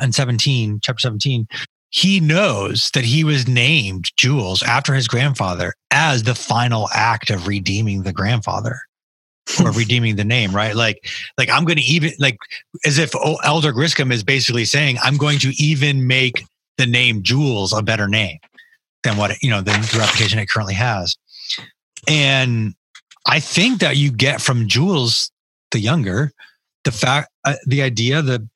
in 17, chapter 17, he knows that he was named Jules after his grandfather as the final act of redeeming the grandfather. or (laughs) redeeming the name, right? Like, like I'm going to even like as if Elder Griscam is basically saying, I'm going to even make the name Jules a better name than what you know than the reputation it currently has. And I think that you get from Jules the younger the fact, uh, the idea, the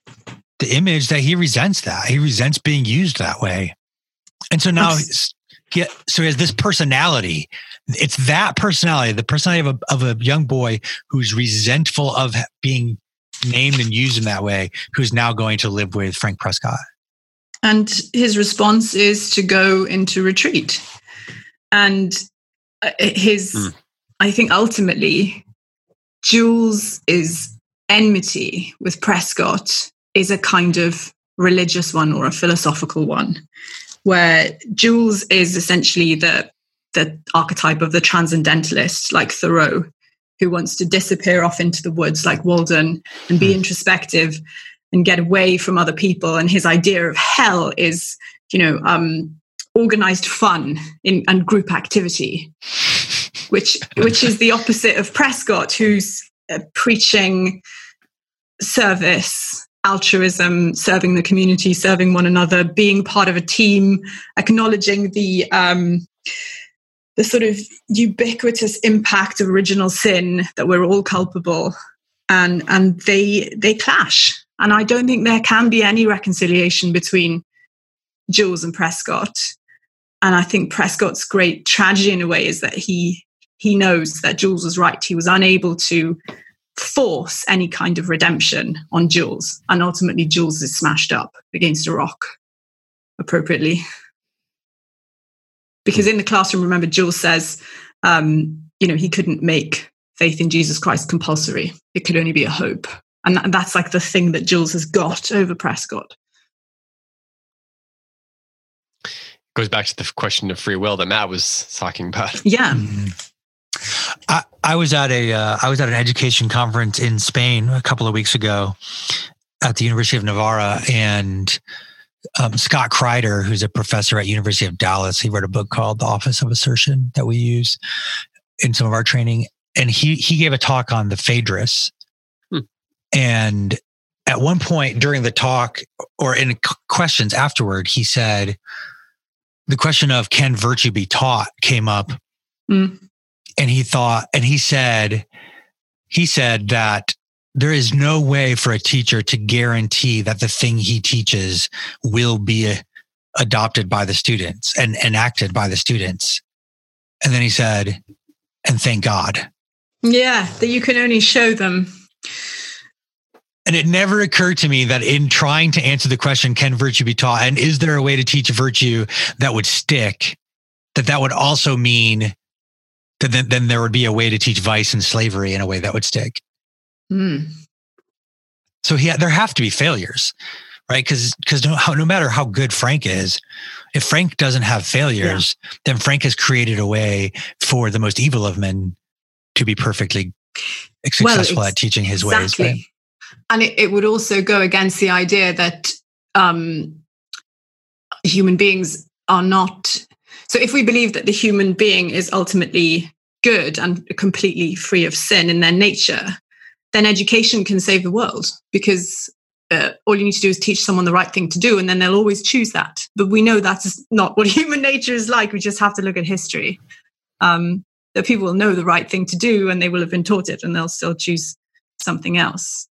the image that he resents that he resents being used that way, and so now he's, he, so he has this personality it's that personality, the personality of a, of a young boy who's resentful of being named and used in that way, who's now going to live with Frank Prescott. And his response is to go into retreat. And uh, his, Mm. I think ultimately, Jules' is enmity with Prescott is a kind of religious one or a philosophical one, where Jules is essentially the the archetype of the transcendentalist, like Thoreau, who wants to disappear off into the woods like Walden and be introspective and get away from other people. And his idea of hell is, you know, um, organized fun in, and group activity, which which is the opposite of Prescott, who's uh, preaching service, altruism, serving the community, serving one another, being part of a team, acknowledging the um, the sort of ubiquitous impact of original sin that we're all culpable. And and they they clash. And i don't think there can be any reconciliation between jules and prescott. And i think prescott's great tragedy in a way is that he he knows that jules was right. He was unable to force any kind of redemption on jules and ultimately jules is smashed up against a rock appropriately. Because in the classroom remember jules says um, you know he couldn't make faith in jesus christ compulsory. It could only be a hope. And that, that's like the thing that jules has got over prescott. Goes back to the question of free will that Matt was talking about. yeah. Mhm. I, I was at a uh, I was at an education conference in Spain a couple of weeks ago at the University of Navarra, and um, Scott Crider, who's a professor at University of Dallas, he wrote a book called The Office of Assertion that we use in some of our training, and he he gave a talk on the Phaedrus, Hmm. and at one point during the talk or in questions afterward, he said the question of can virtue be taught came up Mm. And he thought and he said he said that there is no way for a teacher to guarantee that the thing he teaches will be adopted by the students and enacted by the students. And then he said and thank god. Yeah that you can only show them. And it never occurred to me that in trying to answer the question can virtue be taught? and is there a way to teach virtue that would stick that that would also mean then, then there would be a way to teach vice and slavery in a way that would stick Mm. So he there have to be failures, right? Because because no, no matter how good Frank is, if Frank doesn't have failures, then Frank has created a way for the most evil of men to be perfectly successful ex- at teaching his ways. Right? and it, it would also go against the idea that um, human beings are not. So, if we believe that the human being is ultimately good and completely free of sin in their nature, then education can save the world because uh, all you need to do is teach someone the right thing to do, and then they'll always choose that. But we know that's not what (laughs) human nature is like. We just have to look at history. Um, that people will know the right thing to do, and they will have been taught it, and they'll still choose something else.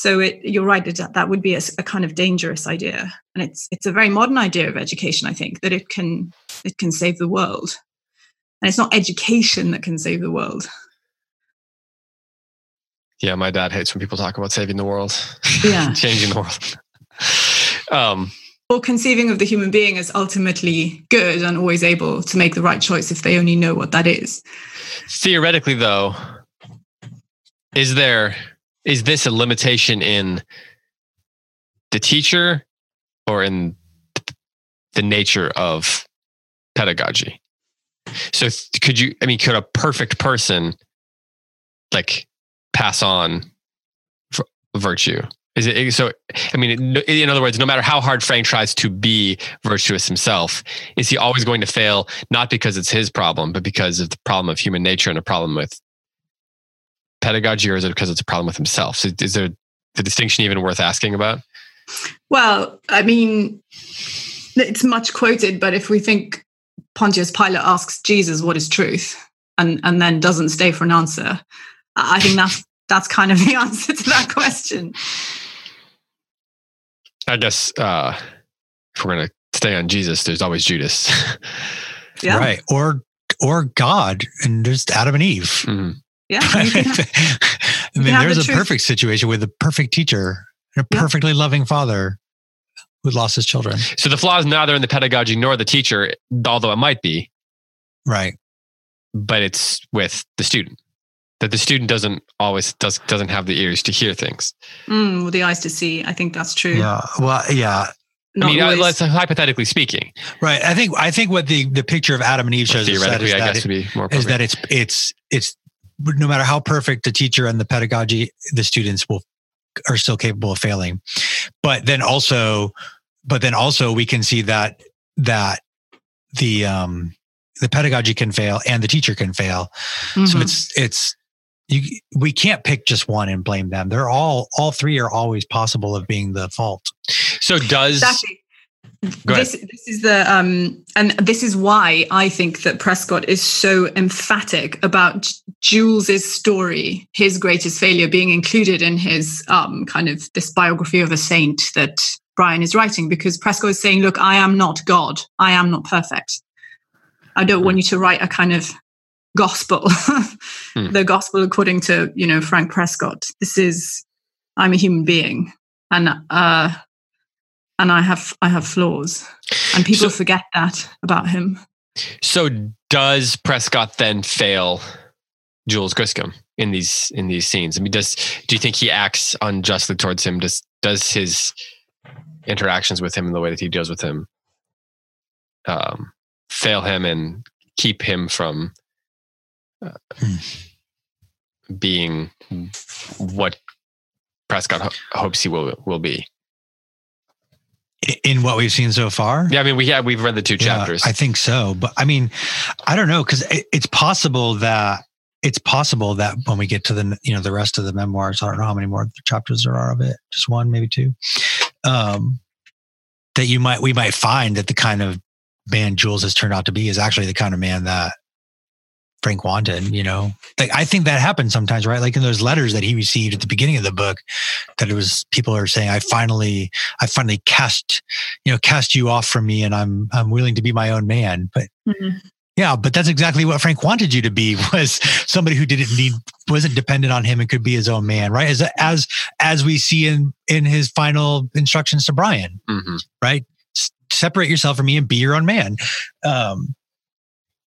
So it, you're right that that would be a, a, kind of dangerous idea, and it's it's a very modern idea of education. I think that it can it can save the world, and it's not education that can save the world. Yeah, my dad hates when people talk about saving the world. (laughs) Yeah, changing the world. (laughs) um, or conceiving of the human being as ultimately good and always able to make the right choice if they only know what that is. Theoretically, though, is there is this a limitation in the teacher or in the nature of pedagogy? So could you I mean could a perfect person like pass on virtue? Is it so? I mean, in other words, no matter how hard Frank tries to be virtuous himself, is he always going to fail? Not because it's his problem, but because of the problem of human nature and a problem with pedagogy, or is it because it's a problem with himself? So is there the distinction even worth asking about? Well, I mean, it's much quoted, but if we think Pontius Pilate asks Jesus what is truth and, and then doesn't stay for an answer, I think that's that's kind of the (laughs) answer to that question. I guess uh, if we're going to stay on Jesus, there's always Judas. (laughs) yeah. Right. Or or God and just Adam and Eve. Mm-hmm. Yeah. (laughs) I mean, there's the a truth. perfect situation with a perfect teacher and a yeah. perfectly loving father who lost his children. So the flaw is neither in the pedagogy nor the teacher, although it might be. Right. But it's with the student. That the student doesn't always does doesn't have the ears to hear things. Mm, well, the eyes to see. I think that's true. Yeah. Well, yeah. Not I mean, always. hypothetically speaking, right? I think I think what the the picture of Adam and Eve shows theoretically, is, I guess, it, be more is that it's it's it's no matter how perfect the teacher and the pedagogy, the students will are still capable of failing. But then also, but then also we can see that that the um the pedagogy can fail and the teacher can fail. Mm-hmm. So it's it's you we can't pick just one and blame them. They're all all three are always possible of being the fault. So does exactly this, this is the um and this is why i think that prescott is so emphatic about jules's story his greatest failure being included in his um kind of this biography of a saint that brian is writing because prescott is saying look i am not god. I am not perfect. I don't want you to write a kind of gospel (laughs) hmm. the gospel according to you know frank prescott. This is i'm a human being. And uh and I have I have flaws, and people so, forget that about him. So does Prescott then fail Jules Griscam in these in these scenes? I mean, does do you think he acts unjustly towards him? Does does his interactions with him and the way that he deals with him um, fail him and keep him from uh, hmm. being what Prescott ho- hopes he will will be? In what we've seen so far. Yeah, I mean, we have we've read the two chapters. Yeah, I think so, but I mean, I don't know because it, it's possible that it's possible that when we get to the you know the rest of the memoirs, I don't know how many more chapters there are of it, just one, maybe two. Um, that you might we might find that the kind of man Jules has turned out to be is actually the kind of man that Frank wanted, you know. Like I think that happens sometimes, right? Like in those letters that he received at the beginning of the book, that it was people are saying, I finally, I finally cast, you know, cast you off from me and I'm I'm willing to be my own man. But mm-hmm. yeah, but that's exactly what Frank wanted you to be (laughs) was somebody who didn't need wasn't dependent on him and could be his own man, right? As as as we see in in his final instructions to Brian, mm-hmm. right? S- separate yourself from me and be your own man. Um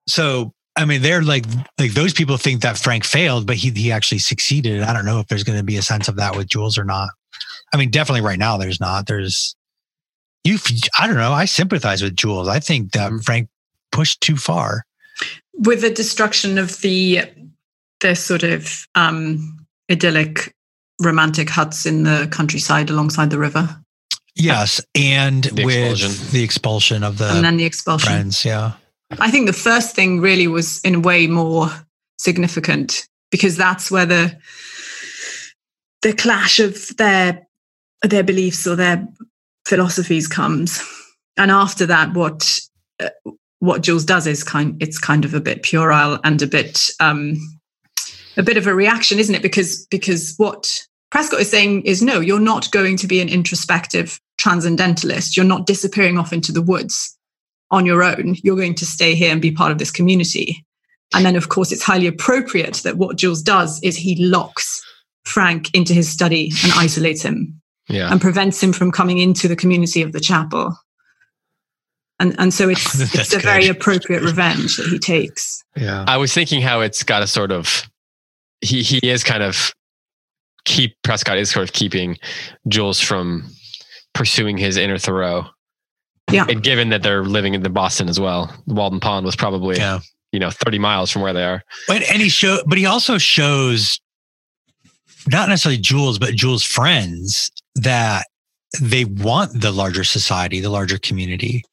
so I mean, they're like like those people think that Frank failed, but he he actually succeeded. I don't know if there's going to be a sense of that with Jules or not. I mean, definitely right now there's not. There's you. I don't know. I sympathize with Jules. I think that mm-hmm. Frank pushed too far with the destruction of the the sort of um, idyllic romantic huts in the countryside alongside the river. Yes, and The with expulsion. the expulsion of the and then the expulsion. friends. Yeah, I think the first thing really was in a way more significant because that's where the the clash of their their beliefs or their philosophies comes. And after that, what uh, what Jules does is kind it's kind of a bit puerile and a bit um, a bit of a reaction, isn't it? Because because what Prescott is saying is no, you're not going to be an introspective transcendentalist. You're not disappearing off into the woods on your own. You're going to stay here and be part of this community. And then, of course, it's highly appropriate that what Jules does is he locks Frank into his study and isolates him Yeah. and prevents him from coming into the community of the chapel. And and so it's (laughs) it's a very appropriate revenge that he takes. yeah. I was thinking how it's got a sort of he he is kind of keep Prescott is sort of keeping Jules from pursuing his inner Thoreau. Yeah. And given that they're living in the Boston as well, Walden Pond was probably Yeah. you know 30 miles from where they are. But and he show, but he also shows not necessarily Jules, but Jules' friends that they want the larger society, the larger community,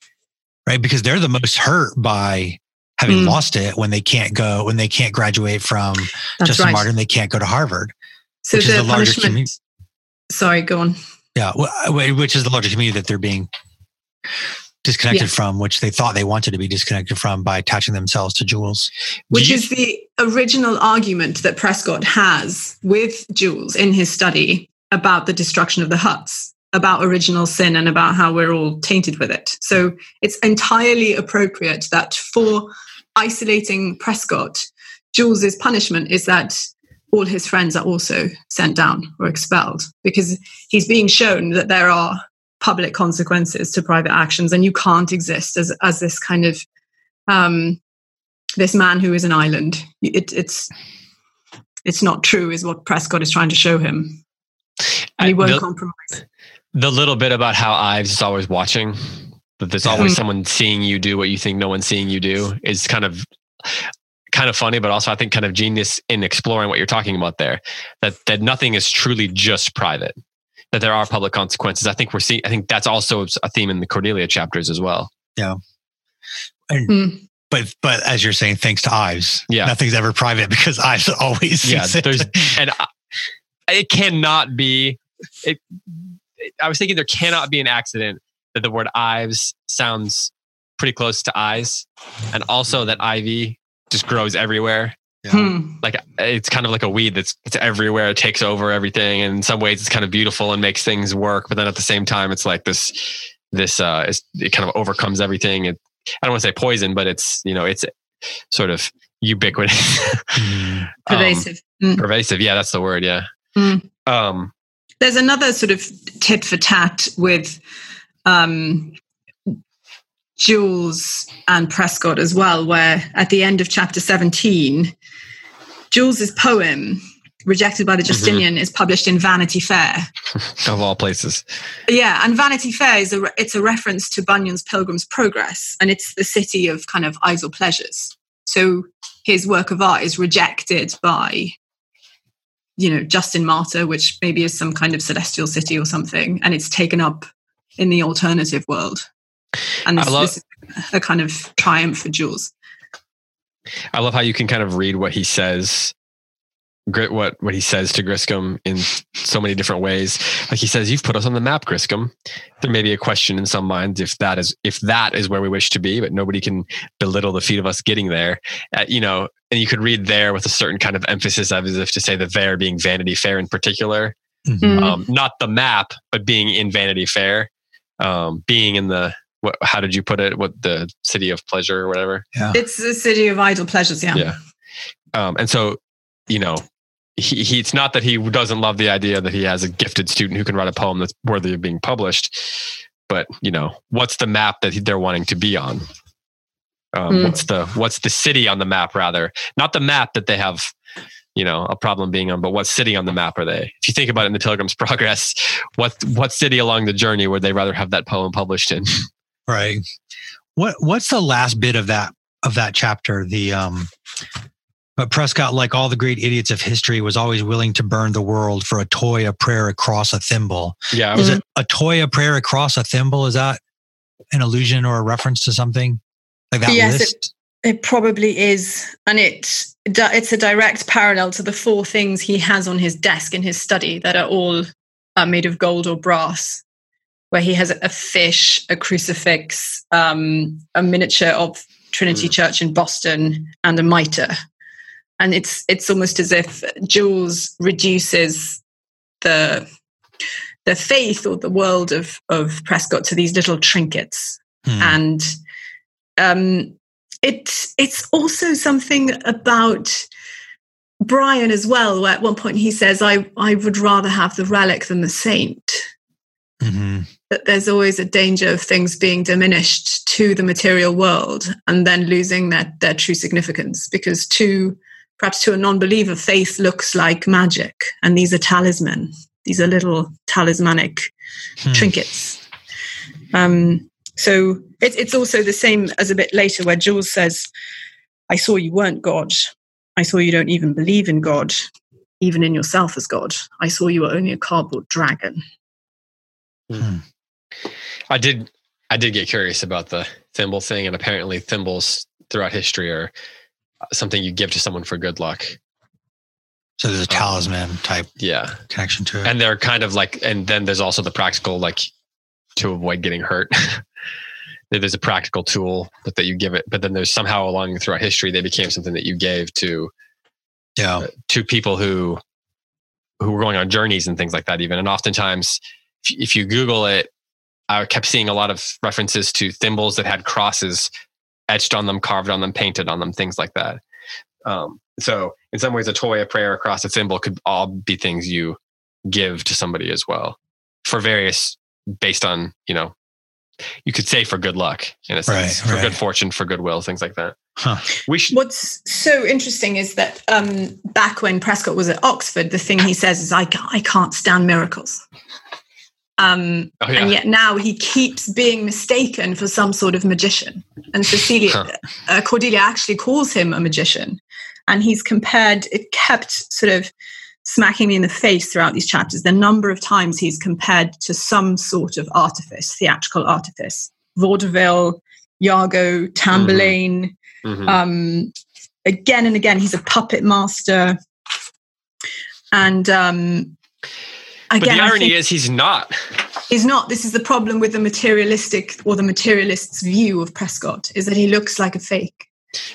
right? Because they're the most hurt by having Mm. lost it when they can't go, when they can't graduate from That's Justin right. Martyr, they can't go to Harvard. so which is the the larger community. Sorry, go on. Yeah, which is the larger community that they're being disconnected from, which they thought they wanted to be disconnected from by attaching themselves to Jules. Which you- is the original argument that Prescott has with Jules in his study about the destruction of the huts, about original sin, and about how we're all tainted with it. So it's entirely appropriate that for isolating Prescott, Jules's punishment is that all his friends are also sent down or expelled because he's being shown that there are public consequences to private actions and you can't exist as, as this kind of um, this man who is an island. It, it's it's not true, is what Prescott is trying to show him, and he won't the, compromise. the little bit about how Ives is always watching, that there's always Mhm. someone seeing you do what you think no one's seeing you do is kind of kind of funny, but also I think kind of genius in exploring what you're talking about there. That that nothing is truly just private. That there are public consequences. I think we're seeing. I think that's also a theme in the Cordelia chapters as well. Mm. But but as you're saying, thanks to Ives, Yeah. nothing's ever private because Ives (laughs) always Yeah, sees it. there's and I, it cannot be. It, it- I was thinking there cannot be an accident that the word Ives sounds pretty close to eyes, and also that ivy just grows everywhere. Hmm. Like it's kind of like a weed that's it's everywhere. It takes over everything, and in some ways it's kind of beautiful and makes things work. But then at the same time, it's like this this uh, it's, it kind of overcomes everything. It, I don't want to say poison, but it's you know it's sort of ubiquitous. Mm. (laughs) Um, Pervasive. Mm. pervasive yeah that's the word yeah Mm. um There's another sort of tit for tat with um, Jules and Prescott as well, where at the end of chapter 17, Jules's poem, Rejected by the mm-hmm. Justinian, is published in Vanity Fair. (laughs) of all places Yeah, and Vanity Fair is a re- it's a reference to Bunyan's Pilgrim's Progress, and it's the city of kind of idle pleasures. So his work of art is rejected by, you know, Justin Martyr, which maybe is some kind of celestial city or something, and it's taken up in the alternative world. And this, I love- this is a kind of triumph for Jules. i love how you can kind of read what he says grit what what he says to griscam in so many different ways like he says you've put us on the map griscam there may be a question in some minds if that is if that is where we wish to be but nobody can belittle the feat of us getting there uh, you know and you could read there with a certain kind of emphasis as if to say the there being vanity fair in particular Mhm. Mm. um, not the map, but being in Vanity Fair, um, being in the what? How did you put it? What the city of pleasure or whatever? Yeah. It's the city of idle pleasures, yeah. Yeah. Um, and so, you know, he, he it's not that he doesn't love the idea that he has a gifted student who can write a poem that's worthy of being published, but you know, what's the map that they're wanting to be on? Um, Mm. What's the what's the city on the map rather? Not the map that they have you know a problem being on but what city on the map are they if you think about it in the pilgrim's (laughs) progress what what city along the journey would they rather have that poem published in (laughs) Right. What What's the last bit of that of that chapter? The um, But Prescott, like all the great idiots of history, was always willing to burn the world for a toy, a prayer across a thimble. Yeah, I Is was, it a toy, a prayer across a thimble? Is that an allusion or a reference to something like that Yes, it- It probably is, and it it's a direct parallel to the four things he has on his desk in his study that are all uh, made of gold or brass. Where he has a fish, a crucifix, um, a miniature of Trinity Mm. Church in Boston, and a mitre. And it's it's almost as if Jules reduces the the faith or the world of of Prescott to these little trinkets Hmm. and um, it's it's also something about Brian as well, where at one point he says, "I I would rather have the relic than the saint." Mhm. That there's always a danger of things being diminished to the material world and then losing their their true significance, because to perhaps to a non-believer, faith looks like magic, and these are talisman. These are little talismanic Hmm. trinkets. Um, so it, it's also the same as a bit later where Jules says, I saw you weren't God. I saw you don't even believe in God, even in yourself as God. I saw you were only a cardboard dragon. I did I did get curious about the thimble thing, and apparently thimbles throughout history are something you give to someone for good luck. So there's a um, talisman type Yeah, connection to it. and they're kind of like, and then there's also the practical, like to avoid getting hurt. (laughs) there's a practical tool that, that you give it, but then there's somehow along throughout history they became something that you gave to yeah. Uh, to people who who were going on journeys and things like that even and oftentimes if you google it i kept seeing a lot of references to thimbles that had crosses etched on them carved on them painted on them things like that um, so in some ways a toy a prayer across a thimble could all be things you give to somebody as well for various based on you know you could say for good luck in a sense Right, for right. good fortune for goodwill things like that Huh. we should What's so interesting is that um, back when Prescott was at Oxford, the thing he says is, I, I can't stand miracles. Um, Oh, yeah. And yet now he keeps being mistaken for some sort of magician. And Cecilia, Huh. uh, Cordelia actually calls him a magician. And he's compared, it kept sort of smacking me in the face throughout these chapters. The number of times he's compared to some sort of artifice, theatrical artifice, vaudeville, Iago, Tamburlaine. Mhm. Um, again and again, he's a puppet master. And um, but the irony is he's not he's not. This is the problem with the materialistic or the materialist's view of Prescott is that he looks like a fake.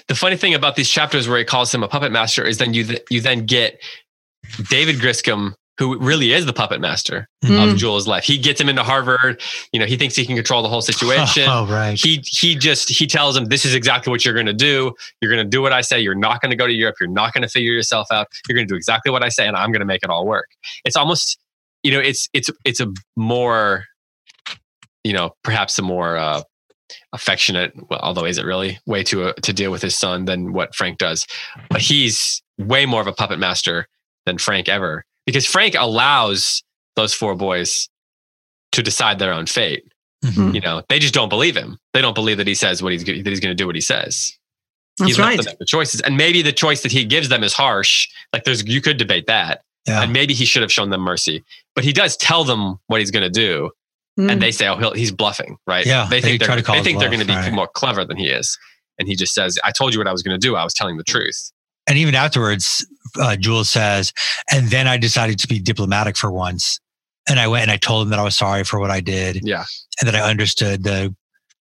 the funny thing about these chapters where he calls him a puppet master is then you th- you then get David Griscam, who really is the puppet master Mm. of Jules' life. He gets him into Harvard. You know, he thinks he can control the whole situation. (laughs) Oh, right. He he just he tells him this is exactly what you're going to do. You're going to do what I say. You're not going to go to Europe. You're not going to figure yourself out. You're going to do exactly what I say, and I'm going to make it all work. It's almost you know it's it's it's a more you know perhaps a more uh, affectionate well although is it really way to uh, to deal with his son than what Frank does. But he's way more of a puppet master than Frank ever because Frank allows those four boys to decide their own fate. Mhm. you know they just don't believe him. They don't believe that he says what he's that he's going to do what he says. That's he's right. them to make the choices and maybe the choice that he gives them is harsh. Like there's you could debate that. Yeah. and maybe he should have shown them mercy but he does tell them what he's going to do Mm. and they say, "Oh, he'll, he's bluffing," right? Yeah, they they think they're, to they it think they're going to be right. more clever than he is, and he just says, "I told you what I was going to do. I was telling the truth." And even afterwards, uh, Jules says, and then I decided to be diplomatic for once. And I went and I told him that I was sorry for what I did Yeah, and that I understood the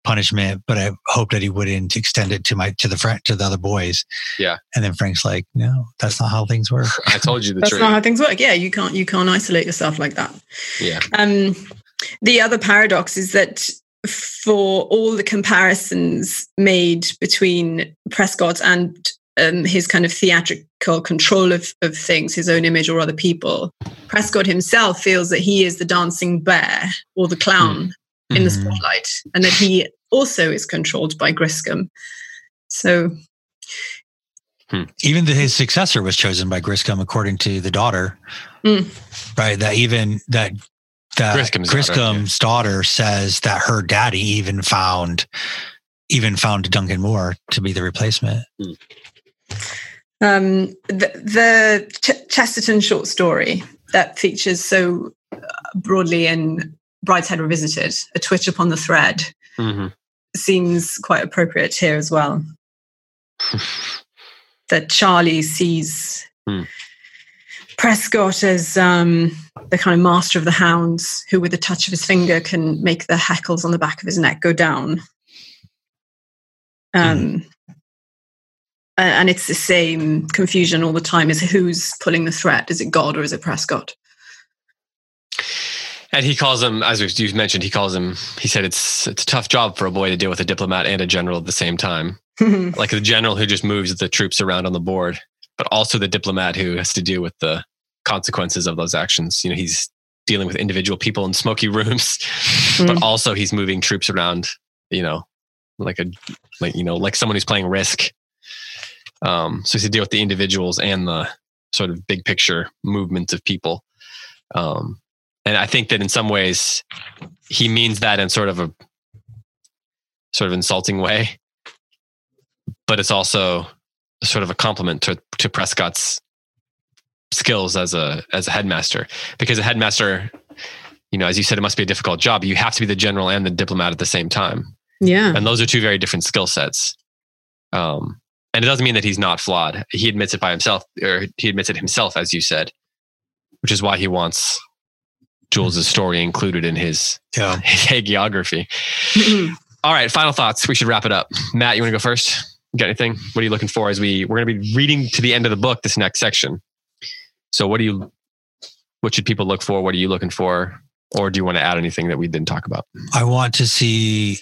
punishment, but I hoped that he wouldn't extend it to my to the friend to the other boys. Yeah. And then Frank's like, no, that's not how things work. (laughs) I told you the truth. That's truth. not how things work. Yeah, you can't you can't isolate yourself like that. yeah, Um, the other paradox is that for all the comparisons made between Prescott and um, his kind of theatrical control of, of things, his own image or other people, Prescott himself feels that he is the dancing bear or the clown in the Mhm. spotlight, and that he also is controlled by Griscam. So, Even the, his successor was chosen by Griscam, according to the daughter. Mm. Right. That even that that Griscam's daughter, Griscam's daughter, says that her daddy even found even found Duncan Moore to be the replacement. Um, the the Ch- Chesterton short story that features so uh, broadly in Brideshead Revisited, A Twitch Upon the Thread, hmm seems quite appropriate here as well. (laughs) that Charlie sees Hmm. Prescott as um, the kind of master of the hounds, who with the touch of his finger can make the hackles on the back of his neck go down. Um, a- and it's the same confusion all the time: is who's pulling the threat? Is it God or is it Prescott? And he calls him, as you mentioned, he calls him. He said it's it's a tough job for a boy to deal with a diplomat and a general at the same time. (laughs) Like the general who just moves the troops around on the board, but also the diplomat who has to deal with the consequences of those actions. You know, he's dealing with individual people in smoky (laughs) rooms, but Mm. also he's moving troops around. You know, like a like you know like someone who's playing Risk. Um, so he's to deal with the individuals and the sort of big picture movement of people. Um, and I think that in some ways he means that in sort of a sort of insulting way, but it's also sort of a compliment to to Prescott's skills as a as a headmaster. Because a headmaster you know as you said it must be a difficult job. You have to be the general and the diplomat at the same time. Yeah. and those are two very different skill sets. Um and it doesn't mean that he's not flawed. He admits it by himself or he admits it himself as you said which is why he wants Jules's story included in his Yeah. his (laughs) hagiography all right final thoughts we should wrap it up matt you want to go first you got anything what are you looking for as we we're going to be reading to the end of the book this next section so what do you what should people look for what are you looking for or do you want to add anything that we didn't talk about I want to see.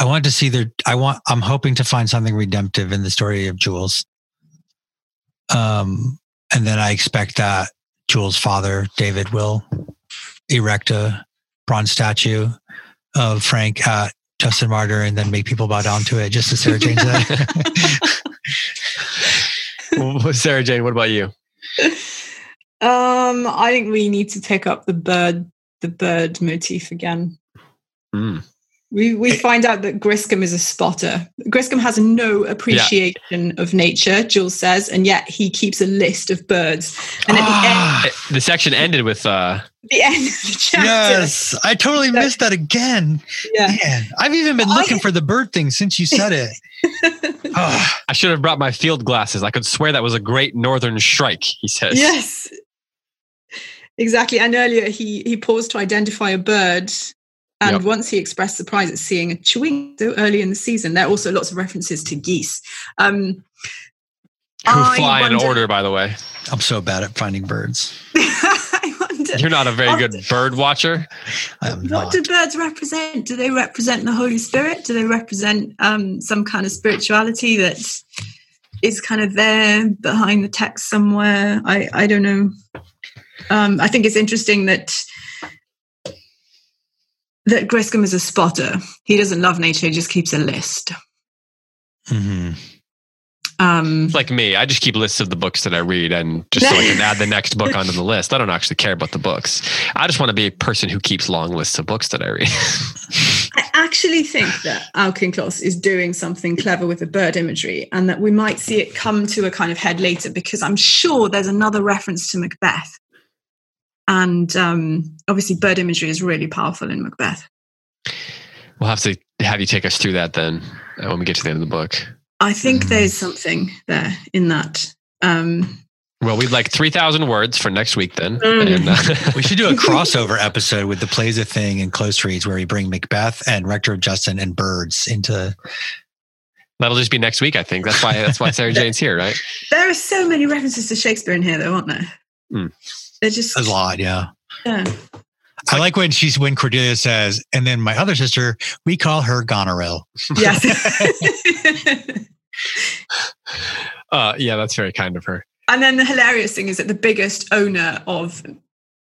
I want to see their. I want. I'm hoping to find something redemptive in the story of Jules. Um, and then I expect that Jules' father, David, will erect a bronze statue of Frank at Justin Martyr, and then make people bow down to it, just to Sarah Jane said. (laughs) Well, sarah jane what about you Um, I think we need to pick up the bird, the bird motif again. Mm. We we find out that Griscam is a spotter. Griscam has no appreciation of nature, Jules says, and yet he keeps a list of birds. And at Ah, Eh, the section ended with uh the, end, of the chapter, yes, I totally So- missed that again. yeah, Man, I've even been I- looking for the bird thing since you said it. (laughs) Ah, i should have brought my field glasses i could swear that was a great northern shrike he says yes, exactly. And earlier he he paused to identify a bird. And Yep. once he expressed surprise at seeing a chewink so early in the season, there are also lots of references to geese. Um, who I fly in order by the way I'm so bad at finding birds. (laughs) I wonder you're not a very good bird watcher I am what not. do birds represent? Do they represent the Holy Spirit? Do they represent um, some kind of spirituality that is kind of there behind the text somewhere? I, I don't know. Um, I think it's interesting that that Griscam is a spotter. He doesn't love nature; he just keeps a list. Mhm. Um, like me i just keep lists of the books that i read and just so i can add the next book onto the list i don't actually care about the books i just want to be a person who keeps long lists of books that i read (laughs) I actually think that Auchincloss is doing something clever with the bird imagery and that we might see it come to a kind of head later because I'm sure there's another reference to Macbeth. And um, obviously, bird imagery is really powerful in Macbeth. we'll have to have you take us through that then uh, when we get to the end of the book I think Mhm. there's something there in that. Um, Well, we'd like 3,000 words for next week then. Mm. And, uh, (laughs) We should do a (laughs) crossover episode with the plays a thing and close reads where we bring Macbeth and Rector of Justin and birds into that'll just be next week, I think. That's why that's why Sarah (laughs) Jane's here, right? there are so many references to Shakespeare in here, though, aren't there? Mm. They're just a lot. Yeah. yeah. I like when she's when Cordelia says, and then my other sister, we call her Goneril. Yes. (laughs) Uh, yeah, that's very kind of her. And then the hilarious thing is that the biggest owner of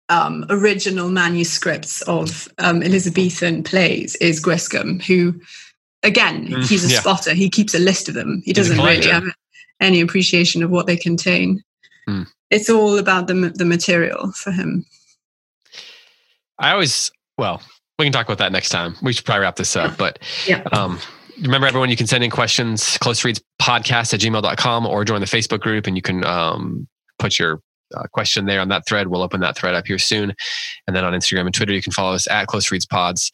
um, original manuscripts of um, Elizabethan plays is Griscam, who, again, Mm, he's a yeah. spotter. He keeps a list of them. He doesn't really have any appreciation of what they contain. Mm. It's all about the the material for him. I always, well, we can talk about that next time. We should probably wrap this up. But (laughs) Yeah. um, remember everyone, you can send in questions, close reads podcast at gmail.com or join the Facebook group and you can um, put your uh, question there on that thread. We'll open that thread up here soon. And then on Instagram and Twitter, you can follow us at close reads pods.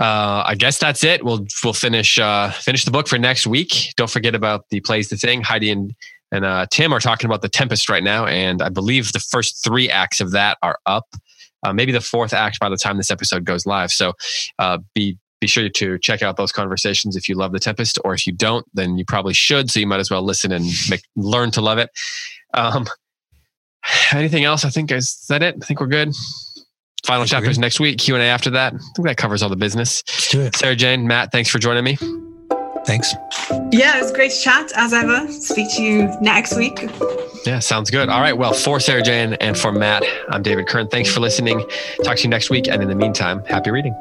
Uh, I guess that's it. We'll we'll finish uh, finish the book for next week. Don't forget about the plays the thing. Heidi and and uh, Tim are talking about the Tempest right now, and I believe the first three acts of that are up. Uh, maybe the fourth act by the time this episode goes live. So uh, be be sure to check out those conversations if you love the Tempest, or if you don't, then you probably should. So you might as well listen and make learn to love it. Um, anything else? I think is that it. I think we're good. Final chapters next week. Q and A after that. I think that covers all the business. Let's do it. Sarah Jane, Matt, thanks for joining me. Thanks. Yeah, it was great to chat as ever. Speak to you next week. Yeah, sounds good. All right. Well, for Sarah Jane and for Matt, I'm David Kern. Thanks for listening. Talk to you next week. And in the meantime, happy reading.